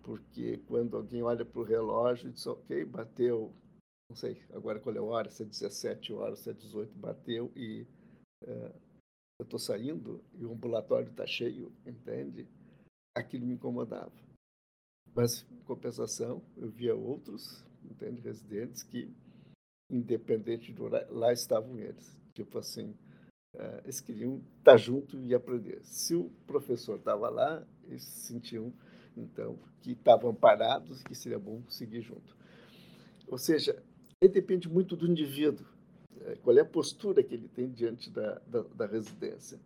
Porque quando alguém olha para o relógio e diz, ok, bateu, não sei agora qual é a hora, se é 17 horas, se é 18, bateu e é, eu estou saindo e o ambulatório está cheio, entende? Aquilo me incomodava. Mas, em compensação, eu via outros, entende, residentes que, independente do horário, lá estavam eles. Tipo assim, uh, eles queriam estar junto e aprender. Se o professor estava lá, eles sentiam, então, que estavam parados e que seria bom seguir junto. Ou seja, ele depende muito do indivíduo. É, qual é a postura que ele tem diante da, da, da residência.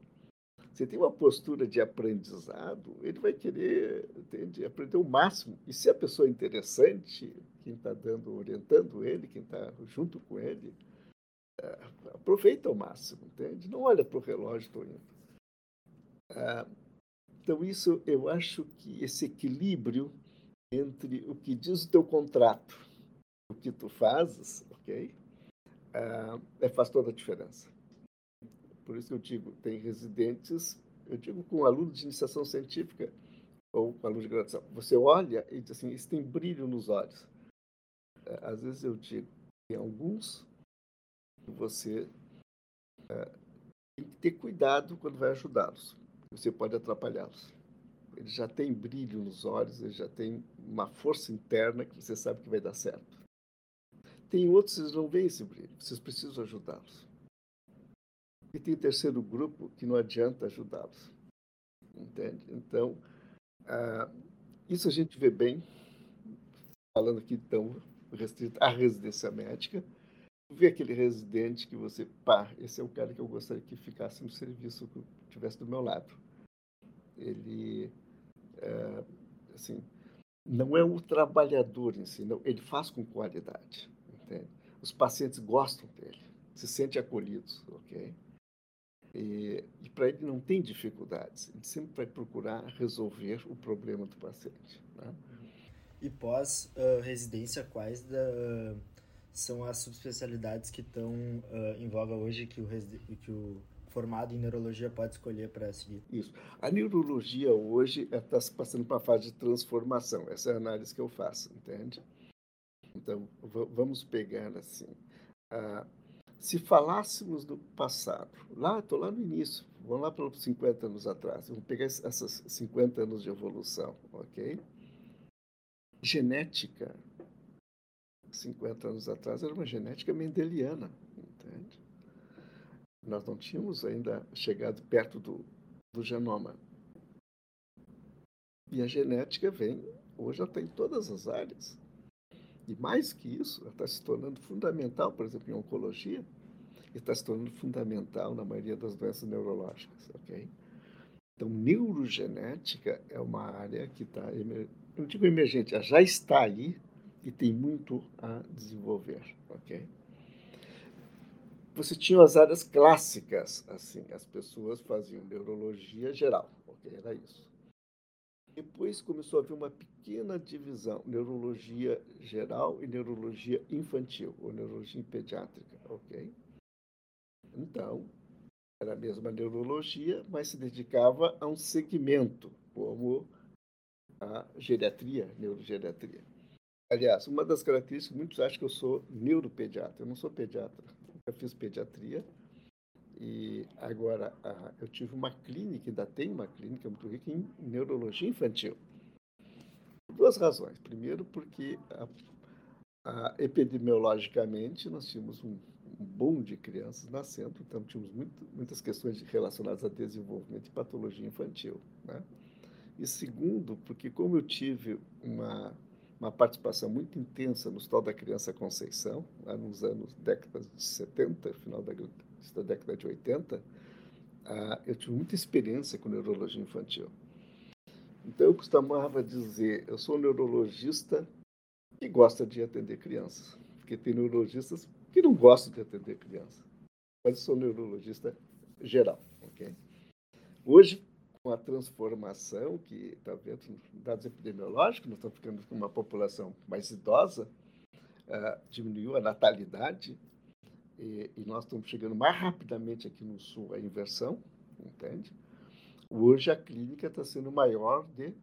Se tem uma postura de aprendizado, ele vai querer entende, aprender o máximo. E se a pessoa é interessante, quem está dando, orientando ele, quem está junto com ele, é, aproveita ao máximo, entende? Não olha para o relógio, estou indo. É, então, isso, eu acho que esse equilíbrio entre o que diz o teu contrato, o que tu fazes, ok? É, faz toda a diferença. Por isso que eu digo, tem residentes, eu digo com alunos de iniciação científica ou com alunos de graduação, você olha e diz assim, isso tem brilho nos olhos. É, às vezes eu digo, tem alguns que você é, tem que ter cuidado quando vai ajudá-los. Você pode atrapalhá-los. Eles já têm brilho nos olhos, eles já têm uma força interna que você sabe que vai dar certo. Tem outros que não veem esse brilho, vocês precisam ajudá-los. E tem terceiro grupo que não adianta ajudá-los. Entende? Então, ah, isso a gente vê bem, falando aqui tão restrito à residência médica. Vê aquele residente que você, pá, esse é o cara que eu gostaria que ficasse no serviço, que estivesse do meu lado. Ele, é, assim, não é o trabalhador em si, não, ele faz com qualidade. Entende? Os pacientes gostam dele, se sentem acolhidos, ok? E, e para ele não tem dificuldades, ele sempre vai procurar resolver o problema do paciente. Né? E pós-residência, uh, quais da, uh, são as subespecialidades que estão uh, em voga hoje que o, que o formado em neurologia pode escolher para seguir? Isso. A neurologia hoje está se passando para a fase de transformação. Essa é a análise que eu faço, entende? Então, vamos pegar assim. Ah, se falássemos do passado, lá, estou lá no início, vamos lá para os 50 anos atrás, vamos pegar esses 50 anos de evolução, ok? Genética, 50 anos atrás, era uma genética mendeliana, entende? Nós não tínhamos ainda chegado perto do, do genoma. E a genética vem, hoje já tem todas as áreas. E mais que isso, ela está se tornando fundamental, por exemplo, em oncologia, e está se tornando fundamental na maioria das doenças neurológicas, ok? Então, neurogenética é uma área que está, não digo emergente, ela já está aí e tem muito a desenvolver, ok? Você tinha as áreas clássicas, assim, as pessoas faziam neurologia geral, ok? Era isso. Depois começou a haver uma pequena divisão, neurologia geral e neurologia infantil, ou neurologia pediátrica, ok? Então, era a mesma neurologia, mas se dedicava a um segmento, como a geriatria, neurogeriatria. Aliás, uma das características, muitos acham que eu sou neuropediatra. Eu não sou pediatra, nunca fiz pediatria. E agora, eu tive uma clínica, ainda tenho uma clínica muito rica em neurologia infantil. Por duas razões. Primeiro, porque a, a, epidemiologicamente nós tínhamos um, um boom de crianças nascendo, então tínhamos muito, muitas questões relacionadas a desenvolvimento e patologia infantil. Né? E segundo, porque como eu tive uma, uma participação muito intensa no Hospital da Criança Conceição, lá nos anos, décadas de 70, final da, da década de 80, ah, eu tive muita experiência com neurologia infantil. Então eu costumava dizer, eu sou um neurologista que gosta de atender crianças, porque tem neurologistas que não gosto de atender criança. Mas eu sou neurologista geral, ok? Hoje, com a transformação que está vendo dados epidemiológicos, nós estamos ficando com uma população mais idosa, uh, diminuiu a natalidade e, e, nós estamos chegando mais rapidamente aqui no sul à inversão, entende? Hoje a clínica está sendo maior de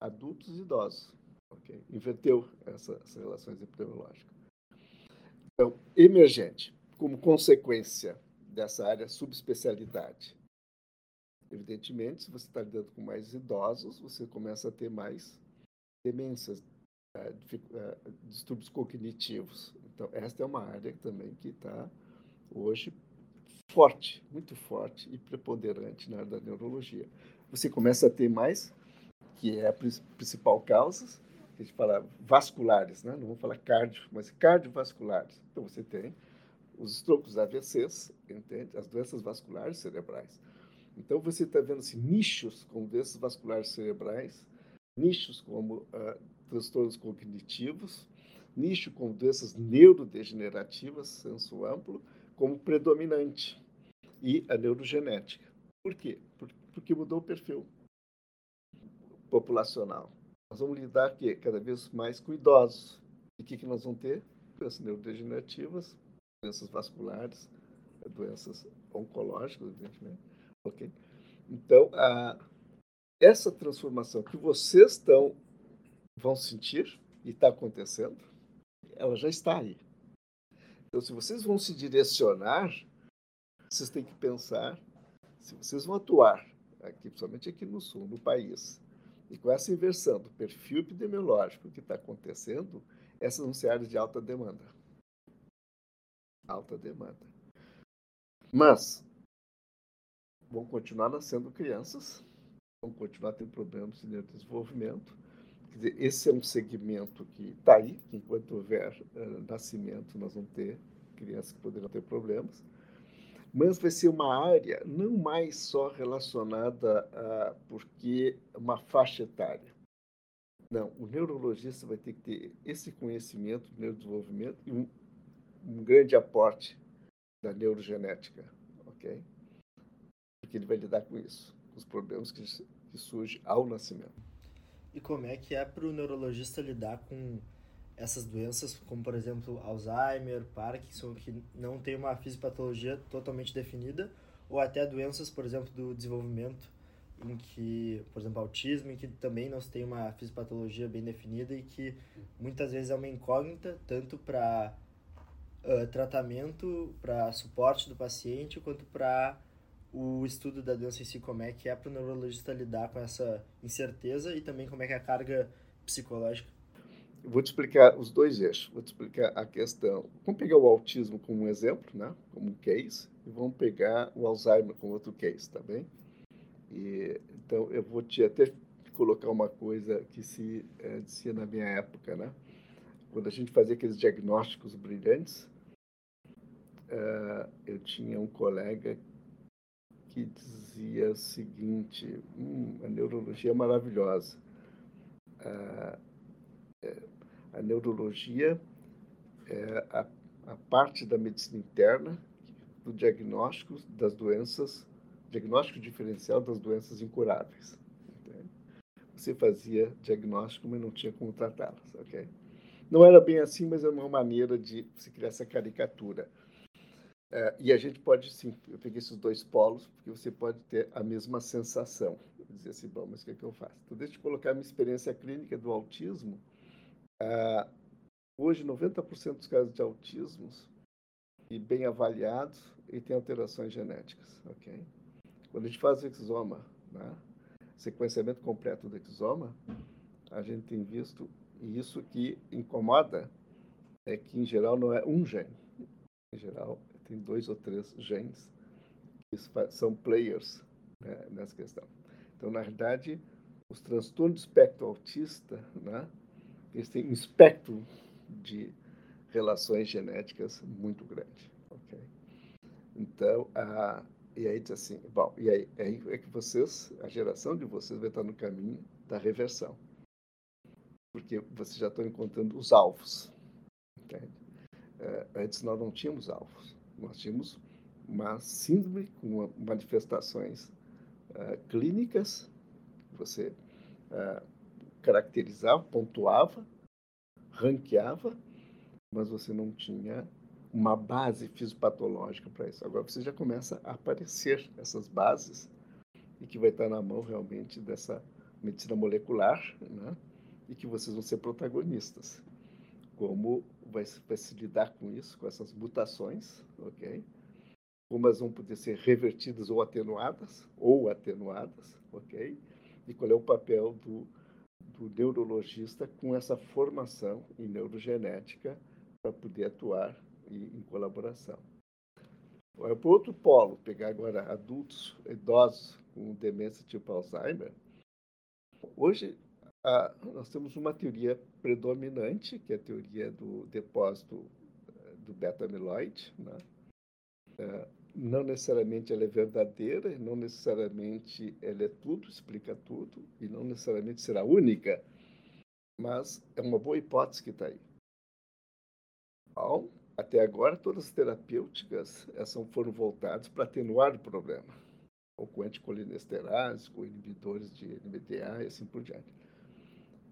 adultos e idosos, ok? Inverteu essa, essas relações epidemiológicas. Então, emergente, como consequência dessa área subespecialidade. Evidentemente, se você está lidando com mais idosos, você começa a ter mais demências, distúrbios cognitivos. Então, esta é uma área também que está hoje forte, muito forte e preponderante na área da neurologia. Você começa a ter mais, que é a principal causa, a gente fala vasculares, né? não vamos falar cardio, mas cardiovasculares. Então, você tem os estrocos AVCs, entende? as doenças vasculares cerebrais. Então, você está vendo assim, nichos como doenças vasculares cerebrais, nichos como uh, transtornos cognitivos, nicho como doenças neurodegenerativas, senso amplo, como predominante, e a neurogenética. Por quê? Porque mudou o perfil populacional. Nós vamos lidar aqui, cada vez mais com idosos. E o que, que nós vamos ter? Doenças neurodegenerativas, doenças vasculares, doenças oncológicas, evidentemente. Ok? Então, a, essa transformação que vocês estão vão sentir e está acontecendo, ela já está aí. Então, se vocês vão se direcionar, vocês têm que pensar se vocês vão atuar aqui, principalmente aqui no sul, no país, e com essa inversão do perfil epidemiológico que está acontecendo, essas vão ser áreas de alta demanda. Alta demanda. Mas vão continuar nascendo crianças, vão continuar tendo problemas de desenvolvimento. Esse é um segmento que está aí, que enquanto houver uh, nascimento, nós vamos ter crianças que poderão ter problemas mas vai ser uma área não mais só relacionada a porque uma faixa etária. Não, o neurologista vai ter que ter esse conhecimento do neurodesenvolvimento e um, um grande aporte da neurogenética, ok? Porque ele vai lidar com isso, com os problemas que, que surgem ao nascimento. E como é que é para o neurologista lidar com essas doenças, como por exemplo Alzheimer, Parkinson, que não tem uma fisiopatologia totalmente definida, ou até doenças, por exemplo, do desenvolvimento, em que, por exemplo, autismo, em que também não se tem uma fisiopatologia bem definida e que muitas vezes é uma incógnita, tanto para uh, tratamento, para suporte do paciente, quanto para o estudo da doença em si, como é que é para o neurologista lidar com essa incerteza e também como é que é a carga psicológica vou te explicar os dois eixos. Vou te explicar a questão. Vamos pegar o autismo como um exemplo, né? como um case, e vamos pegar o Alzheimer como outro case, tá bem? E, então, eu vou te até colocar uma coisa que se é, dizia na minha época, né? Quando a gente fazia aqueles diagnósticos brilhantes, uh, eu tinha um colega que dizia o seguinte: hum, a neurologia é maravilhosa. A, é, a neurologia é a, a parte da medicina interna do diagnóstico das doenças, diagnóstico diferencial das doenças incuráveis. Você fazia diagnóstico, mas não tinha como tratá-las, ok? Não era bem assim, mas é uma maneira de se criar essa caricatura. É, e a gente pode, sim, eu peguei esses dois polos, porque você pode ter a mesma sensação. Dizer assim, bom, mas o que, é que eu faço? Então, deixa eu colocar a minha experiência clínica do autismo. É, hoje, 90% dos casos de autismo, e bem avaliados, e tem alterações genéticas, ok? Quando a gente faz o exoma, né, sequenciamento completo do exoma, a gente tem visto, e isso que incomoda, é que, em geral, não é um gene. Em geral, tem dois ou três genes que são players né, nessa questão. Então, na verdade, os transtornos do espectro autista, né, eles têm um espectro de relações genéticas muito grande. Okay? Então, a, e aí diz assim, bom, e aí, aí é que vocês, a geração de vocês vai estar no caminho da reversão. Porque vocês já estão encontrando os alvos. Entende? É, antes nós não tínhamos alvos nós tínhamos uma síndrome com manifestações uh, clínicas, você uh, caracterizava, pontuava, ranqueava, mas você não tinha uma base fisiopatológica para isso. Agora você já começa a aparecer essas bases e que vai estar na mão realmente dessa medicina molecular, né? e que vocês vão ser protagonistas. Como vai, vai se lidar com isso, com essas mutações, ok? Elas vão poder ser revertidas ou atenuadas, ou atenuadas, ok? E qual é o papel do, do neurologista com essa formação em neurogenética para poder atuar em, em colaboração. Para outro polo, pegar agora adultos, idosos com demência tipo Alzheimer, hoje ah, nós temos uma teoria predominante, que é a teoria do depósito eh, do beta-amiloide. Né? Ah, não necessariamente ela é verdadeira, não necessariamente ela é tudo, explica tudo, e não necessariamente será única, mas é uma boa hipótese que está aí. Bom, até agora, todas as terapêuticas essas foram voltadas para atenuar o problema, ou com anticolinesterases, com inibidores de NMDA e assim por diante.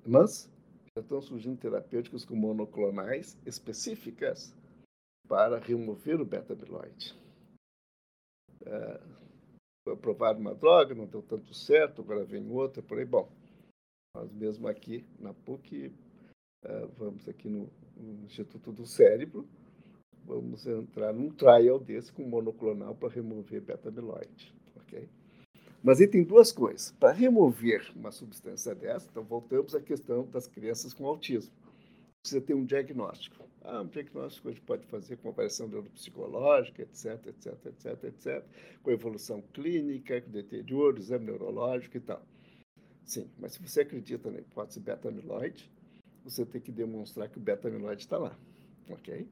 Mas já estão surgindo terapêuticas com monoclonais específicas para remover o beta-amiloide. É, foi aprovada uma droga, não deu tanto certo, agora vem outra, por aí. Bom, nós mesmo aqui na PUC, é, vamos aqui no, no, Instituto do Cérebro, vamos entrar num trial desse com monoclonal para remover beta-amiloide, ok? Mas aí tem duas coisas. Para remover uma substância dessa, então voltamos à questão das crianças com autismo. Precisa ter um diagnóstico. Ah, um diagnóstico a gente pode fazer com avaliação neuropsicológica, etc, etc, etc, etc, com evolução clínica, com deterioro, exame neurológico e tal. Sim, mas se você acredita na hipótese beta-amiloide, você tem que demonstrar que o beta-amiloide está lá, ok?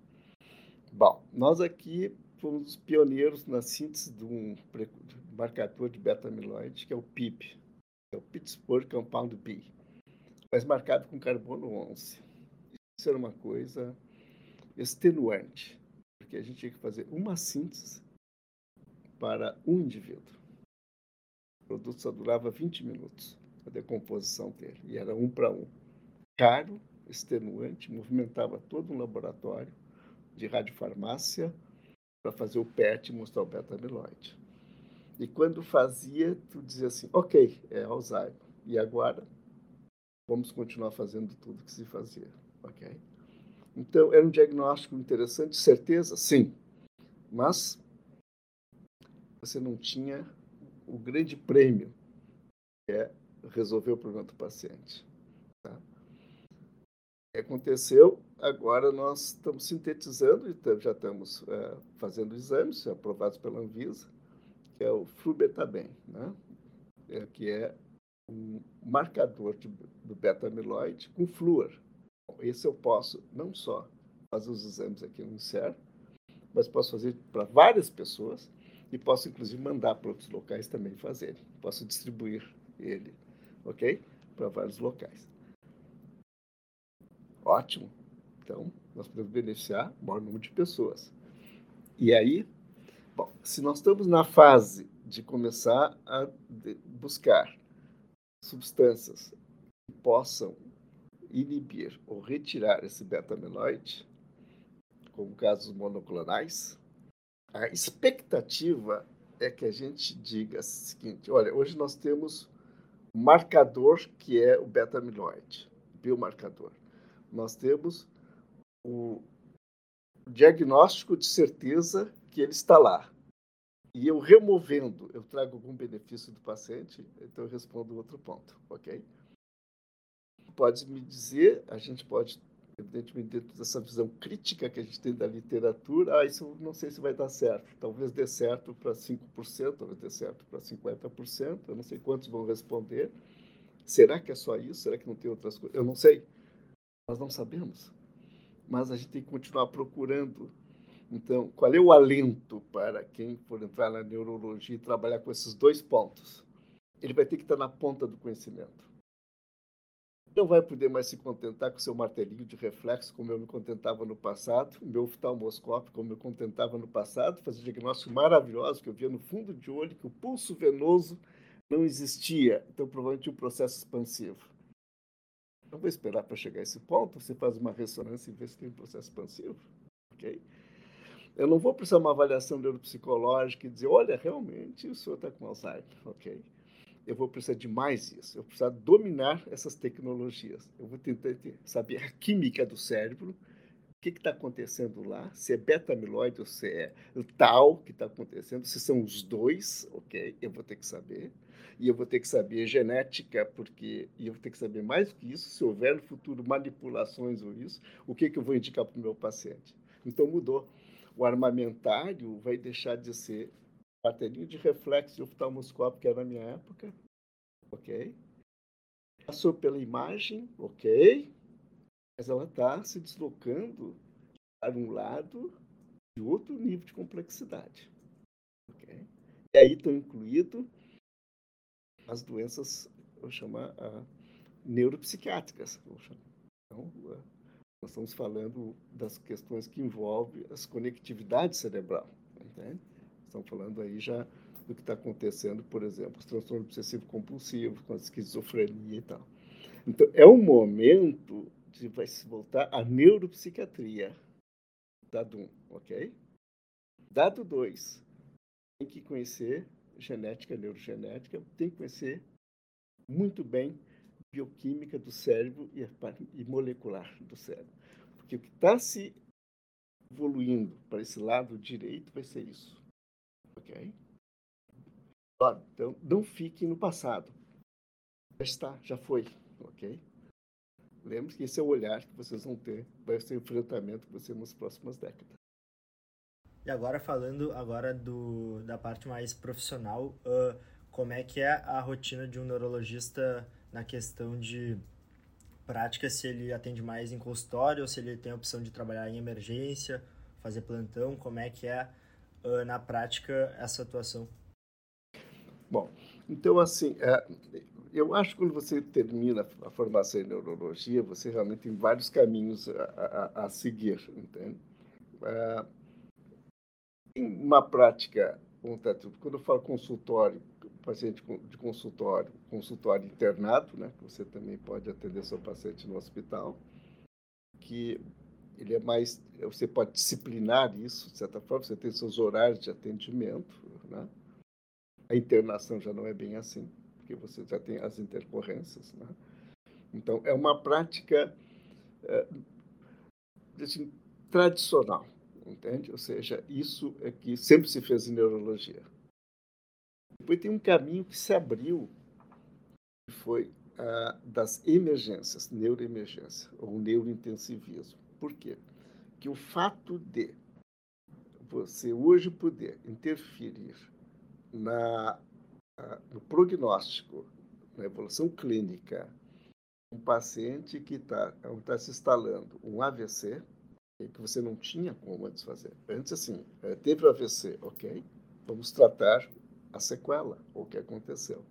Bom, nós aqui fomos os pioneiros na síntese de um marcador de beta-amiloide, que é o PIP, é o Pittsburgh Compound B, mas marcado com carbono 11. Isso era uma coisa extenuante, porque a gente tinha que fazer uma síntese para um indivíduo. O produto só durava 20 minutos, a decomposição dele, e era um para um. Caro, extenuante, movimentava todo um laboratório de radiofarmácia para fazer o PET e mostrar o beta-amiloide. E quando fazia, tu dizia assim, ok, é Alzheimer. E agora? Vamos continuar fazendo tudo que se fazia, ok? Então, era um diagnóstico interessante, certeza? Sim. Mas você não tinha o grande prêmio, que é resolver o problema do paciente. Aconteceu? Agora nós estamos sintetizando e já estamos é, fazendo exames aprovados pela Anvisa que é o flubetaben, né? É, que é um marcador de, do beta-amiloide com flúor. Esse eu posso não só fazer os exames aqui no INSER, mas posso fazer para várias pessoas e posso, inclusive, mandar para outros locais também fazerem. Posso distribuir ele, ok? Para vários locais. Ótimo. Então, nós podemos beneficiar o maior número de pessoas. E aí, bom, se nós estamos na fase de começar a buscar substâncias que possam inibir ou retirar esse beta-amiloide, como casos monoclonais, a expectativa é que a gente diga o seguinte: olha, hoje nós temos um marcador que é o beta-amiloide, biomarcador. Nós temos o diagnóstico de certeza que ele está lá. E eu removendo, eu trago algum benefício do paciente, então eu respondo outro ponto, ok? Pode me dizer, a gente pode, evidentemente, dentro dessa visão crítica que a gente tem da literatura, ah, isso não sei se vai dar certo. Talvez dê certo para 5%, talvez dê certo para 50%, eu não sei quantos vão responder. Será que é só isso? Será que não tem outras coisas? Eu não sei. Nós não sabemos mas a gente tem que continuar procurando. Então, qual é o alento para quem for entrar na neurologia e trabalhar com esses dois pontos? Ele vai ter que estar na ponta do conhecimento. Não vai poder mais se contentar com seu martelinho de reflexo, como eu me contentava no passado, meu oftalmoscópio, como eu me contentava no passado, fazer diagnóstico maravilhoso que eu via no fundo de olho que o pulso venoso não existia. Então, provavelmente, um processo expansivo. Não vou esperar para chegar a esse ponto, você faz uma ressonância e vê se tem um processo expansivo. ok? Eu não vou precisar de uma avaliação neuropsicológica e dizer, olha, realmente o senhor está com Alzheimer. ok? Eu vou precisar de mais isso. Eu vou precisar dominar essas tecnologias. Eu vou tentar saber a química do cérebro, o que está acontecendo lá, se é beta-amiloide ou se é o tal que está acontecendo, se são os dois, ok? Eu vou ter que saber e eu vou ter que saber genética, porque e eu vou ter que saber mais do que isso, se houver no futuro manipulações ou isso, o que, que eu vou indicar para o meu paciente. Então mudou. O armamentário vai deixar de ser bateria de reflexo de oftalmoscópio, que era na minha época, ok? Passou pela imagem, ok? Mas ela está se deslocando para um lado de outro nível de complexidade. ok? E aí estão incluídos as doenças, vou chamar, uh, neuropsiquiátricas. Então, uh, nós estamos falando das questões que envolvem as conectividades cerebral. Entende? Estamos falando aí já do que está acontecendo, por exemplo, os transtornos obsessivo compulsivos, com a esquizofrenia e tal. Então, é um momento de vai se voltar à neuropsiquiatria. Dado um, ok? Dado dois, tem que conhecer genética, neurogenética, tem que conhecer muito bem bioquímica do cérebro e, e molecular do cérebro. Porque o que está se evoluindo para esse lado direito vai ser isso. Ok? Então, não fique no passado. Já está, já foi. Ok? Lembre que esse é o olhar que vocês vão ter, vai ser o enfrentamento que você nas próximas décadas. E agora falando agora do, da parte mais profissional, uh, como é que é a rotina de um neurologista na questão de prática, se ele atende mais em consultório, ou se ele tem a opção de trabalhar em emergência, fazer plantão, como é que é uh, na prática essa atuação? Bom, então assim, é, eu acho que quando você termina a formação em neurologia, você realmente tem vários caminhos a, a, a seguir, entende? Uma prática, quando eu falo consultório, paciente de consultório, consultório internado, né, que você também pode atender seu paciente no hospital, que ele é mais, você pode disciplinar isso, de certa forma, você tem seus horários de atendimento, né? A internação já não é bem assim, porque você já tem as intercorrências, né? Então, é uma prática é, assim, tradicional, entende? Ou seja, isso é que sempre se fez em neurologia. Depois tem um caminho que se abriu, que foi das emergências, neuroemergência, ou neurointensivismo. Por quê? Que o fato de você hoje poder interferir na, no prognóstico, na evolução clínica, um paciente que está tá se instalando um AVC, que você não tinha como antes fazer. Antes, assim, eh, teve o AVC, ok? vamos tratar a sequela, o que aconteceu.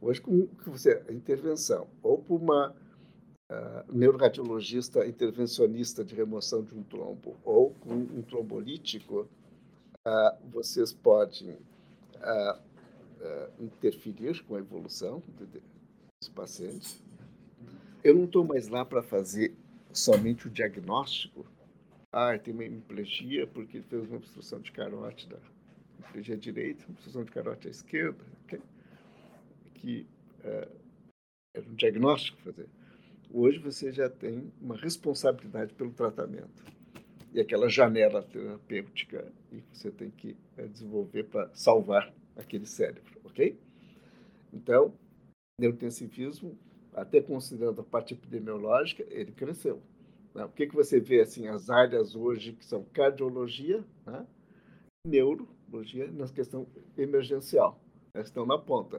Hoje, com você, a intervenção, ou por uma uh, neuroradiologista intervencionista de remoção de um trombo, ou com um trombolítico, uh, vocês podem uh, interferir com a evolução dos pacientes. Eu não estou mais lá para fazer somente o diagnóstico. Ah, tem uma hemiplegia porque ele fez uma obstrução de carote da hemiplegia direita, obstrução de carote à esquerda. Okay? Que uh, era um diagnóstico fazer. Hoje você já tem uma responsabilidade pelo tratamento e aquela janela terapêutica e você tem que uh, desenvolver para salvar aquele cérebro, ok? Então, neurointensivismo até considerando a parte epidemiológica, ele cresceu. Né? O que, que você vê assim, as áreas hoje que são cardiologia, né? neurologia na questão emergencial. Elas estão na ponta.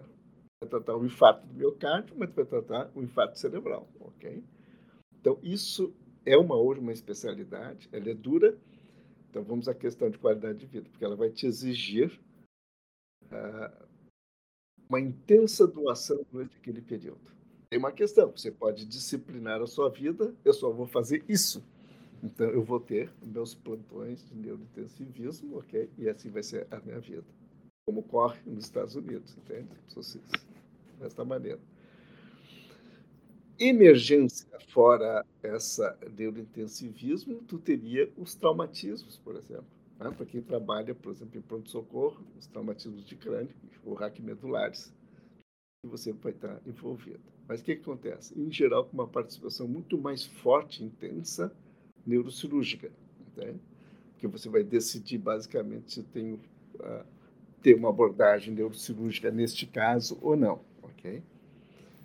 Vai tratar o infarto do miocárdio, mas vai tratar o infarto cerebral, ok? Então, isso é uma outra uma especialidade, ela é dura. Então, vamos à questão de qualidade de vida, porque ela vai te exigir uh, uma intensa doação durante aquele período tem uma questão. Você pode disciplinar a sua vida, eu só vou fazer isso. Então, eu vou ter meus plantões de neurointensivismo, ok? E assim vai ser a minha vida. Como corre nos Estados Unidos, entende? Desta maneira. Emergência, fora essa neurointensivismo, tu teria os traumatismos, por exemplo. Né? Para quem trabalha, por exemplo, em pronto-socorro, os traumatismos de crânio, ou raquimedulares você vai estar envolvido. Mas o que, que acontece? Em geral, com uma participação muito mais forte, intensa, neurocirúrgica. Entende? Porque você vai decidir, basicamente, se tem uh, ter uma abordagem neurocirúrgica neste caso ou não. ok?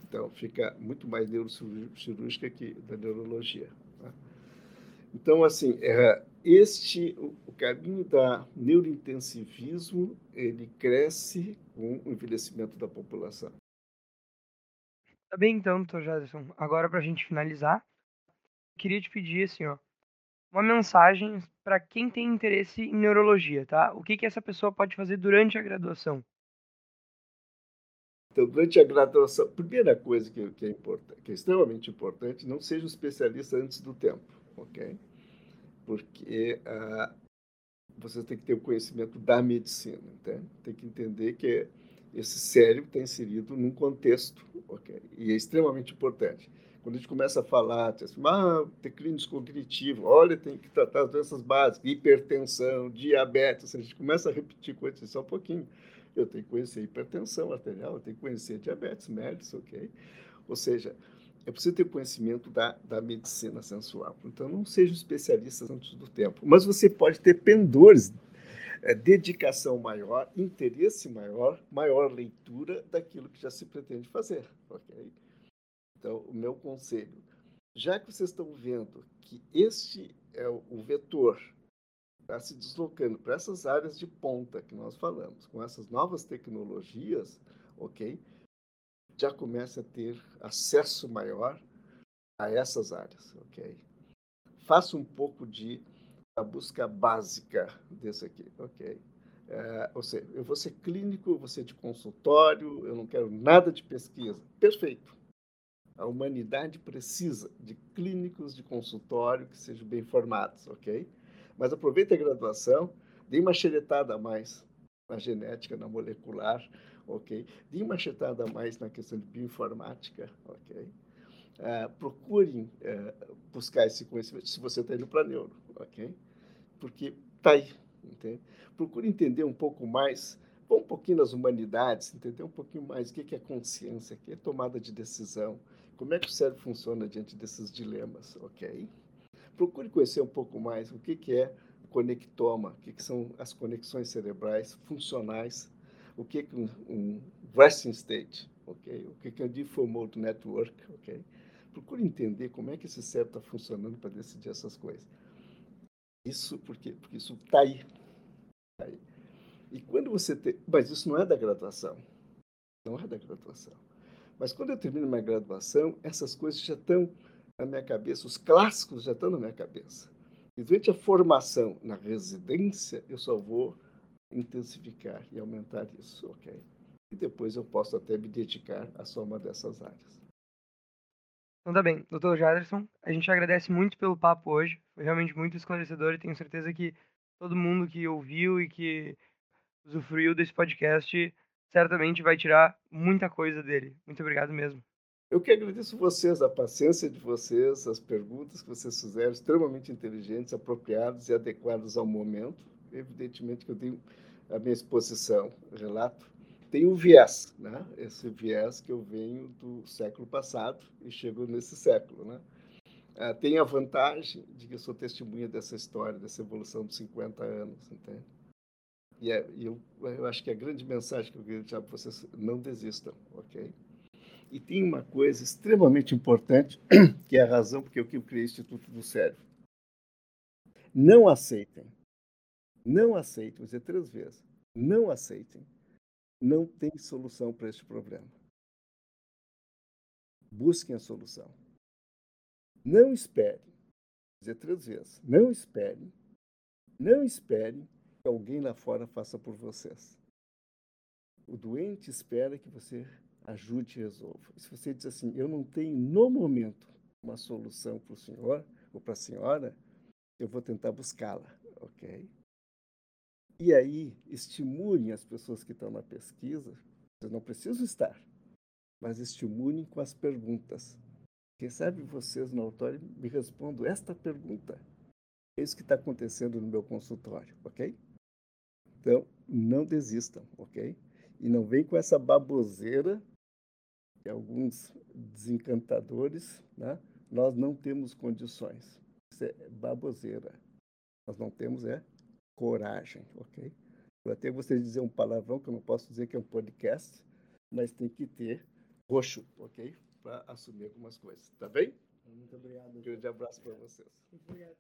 Então, fica muito mais neurocirúrgica que da neurologia. Tá? Então, assim, é, este, o, o caminho da neurointensivismo, ele cresce com o envelhecimento da população. Tá bem então, doutor Jaderson. Agora, para a gente finalizar, queria te pedir assim, ó, uma mensagem para quem tem interesse em neurologia, tá? O que, que essa pessoa pode fazer durante a graduação? Então, durante a graduação, primeira coisa que, que é que é extremamente importante, não seja um especialista antes do tempo, ok? Porque uh, você tem que ter o conhecimento da medicina, entende? Tem que entender que esse cérebro está inserido num contexto, okay? e é extremamente importante. Quando a gente começa a falar, assim, ah, declínio cognitivo, olha, tem que tratar as doenças básicas, hipertensão, diabetes, a gente começa a repetir coisas só um pouquinho. Eu tenho que conhecer hipertensão arterial, eu tenho que conhecer diabetes mellitus, ok? Ou seja, é preciso ter conhecimento da, da medicina sensual. Então, não seja um especialista antes do tempo. Mas você pode ter pendores dedicação maior, interesse maior, maior leitura daquilo que já se pretende fazer. ok? Então, o meu conselho, já que vocês estão vendo que este é o, o vetor está se deslocando para essas áreas de ponta que nós falamos, com essas novas tecnologias, ok? Já começa a ter acesso maior a essas áreas, ok? Faça um pouco de a busca básica desse aqui, ok? É, ou seja, eu vou ser clínico, eu vou ser de consultório, eu não quero nada de pesquisa. Perfeito. A humanidade precisa de clínicos de consultório que sejam bem formados, ok? Mas aproveite a graduação, dê uma xeretada a mais na genética, na molecular, ok? Dê uma xeretada a mais na questão de bioinformática, ok? Uh, procurem uh, buscar esse conhecimento se você está indo para neuro, ok? Porque está aí. Entende? Procure entender um pouco mais, um pouquinho nas humanidades, entender um pouquinho mais o que é consciência, o que é tomada de decisão, como é que o cérebro funciona diante desses dilemas, ok? Procure conhecer um pouco mais o que é conectoma, o que são as conexões cerebrais funcionais, o que é um resting state, ok? O que é um default mode network, ok? Procure entender como é que esse cérebro está funcionando para decidir essas coisas. Isso porque, porque isso está aí. Tá aí. E quando você tem. Mas isso não é da graduação. Não é da graduação. Mas quando eu termino minha graduação, essas coisas já estão na minha cabeça, os clássicos já estão na minha cabeça. E durante a formação na residência, eu só vou intensificar e aumentar isso, ok? E depois eu posso até me dedicar a só uma dessas áreas. Então tá bem, doutor Jaderson, a gente agradece muito pelo papo hoje, foi realmente muito esclarecedor e tenho certeza que todo mundo que ouviu e que usufruiu desse podcast certamente vai tirar muita coisa dele. Muito obrigado mesmo. Eu que agradeço vocês, a paciência de vocês, as perguntas que vocês fizeram, extremamente inteligentes, apropriadas e adequadas ao momento. Evidentemente que eu tenho a minha exposição, relato, tem um viés, né? Esse viés que eu venho do século passado e chego nesse século, né? Ah, tem a vantagem de que eu sou testemunha dessa história, dessa evolução dos 50 anos, entende? E, é, eu, eu acho que a grande mensagem que eu queria deixar para vocês, não desistam, ok? E tem uma coisa extremamente importante, que é a razão porque eu criei o Instituto do Cérebro. Não aceitem, não aceitem, vou dizer três vezes, não aceitem, não tem solução para este problema. Busquem a solução. Não esperem, vou dizer três vezes, não esperem, não esperem que alguém lá fora faça por vocês. O doente espera que você ajude e resolva. se você diz assim, eu não tenho no momento uma solução para o senhor ou para a senhora, eu vou tentar buscá-la, ok? E aí, estimulem as pessoas que estão na pesquisa, vocês não precisam estar, mas estimulem com as perguntas. Quem sabe vocês no auditório me respondam esta pergunta. É isso que está acontecendo no meu consultório, ok? Então, não desistam, ok? E não vem com essa baboseira que alguns desencantadores, né? nós não temos condições. Isso é baboseira. Nós não temos é coragem, ok? Eu até de dizer um palavrão que eu não posso dizer que é um podcast, mas tem que ter roxo, ok? Para assumir algumas coisas, tá bem? Muito obrigado. Um grande abraço para vocês. Muito obrigado.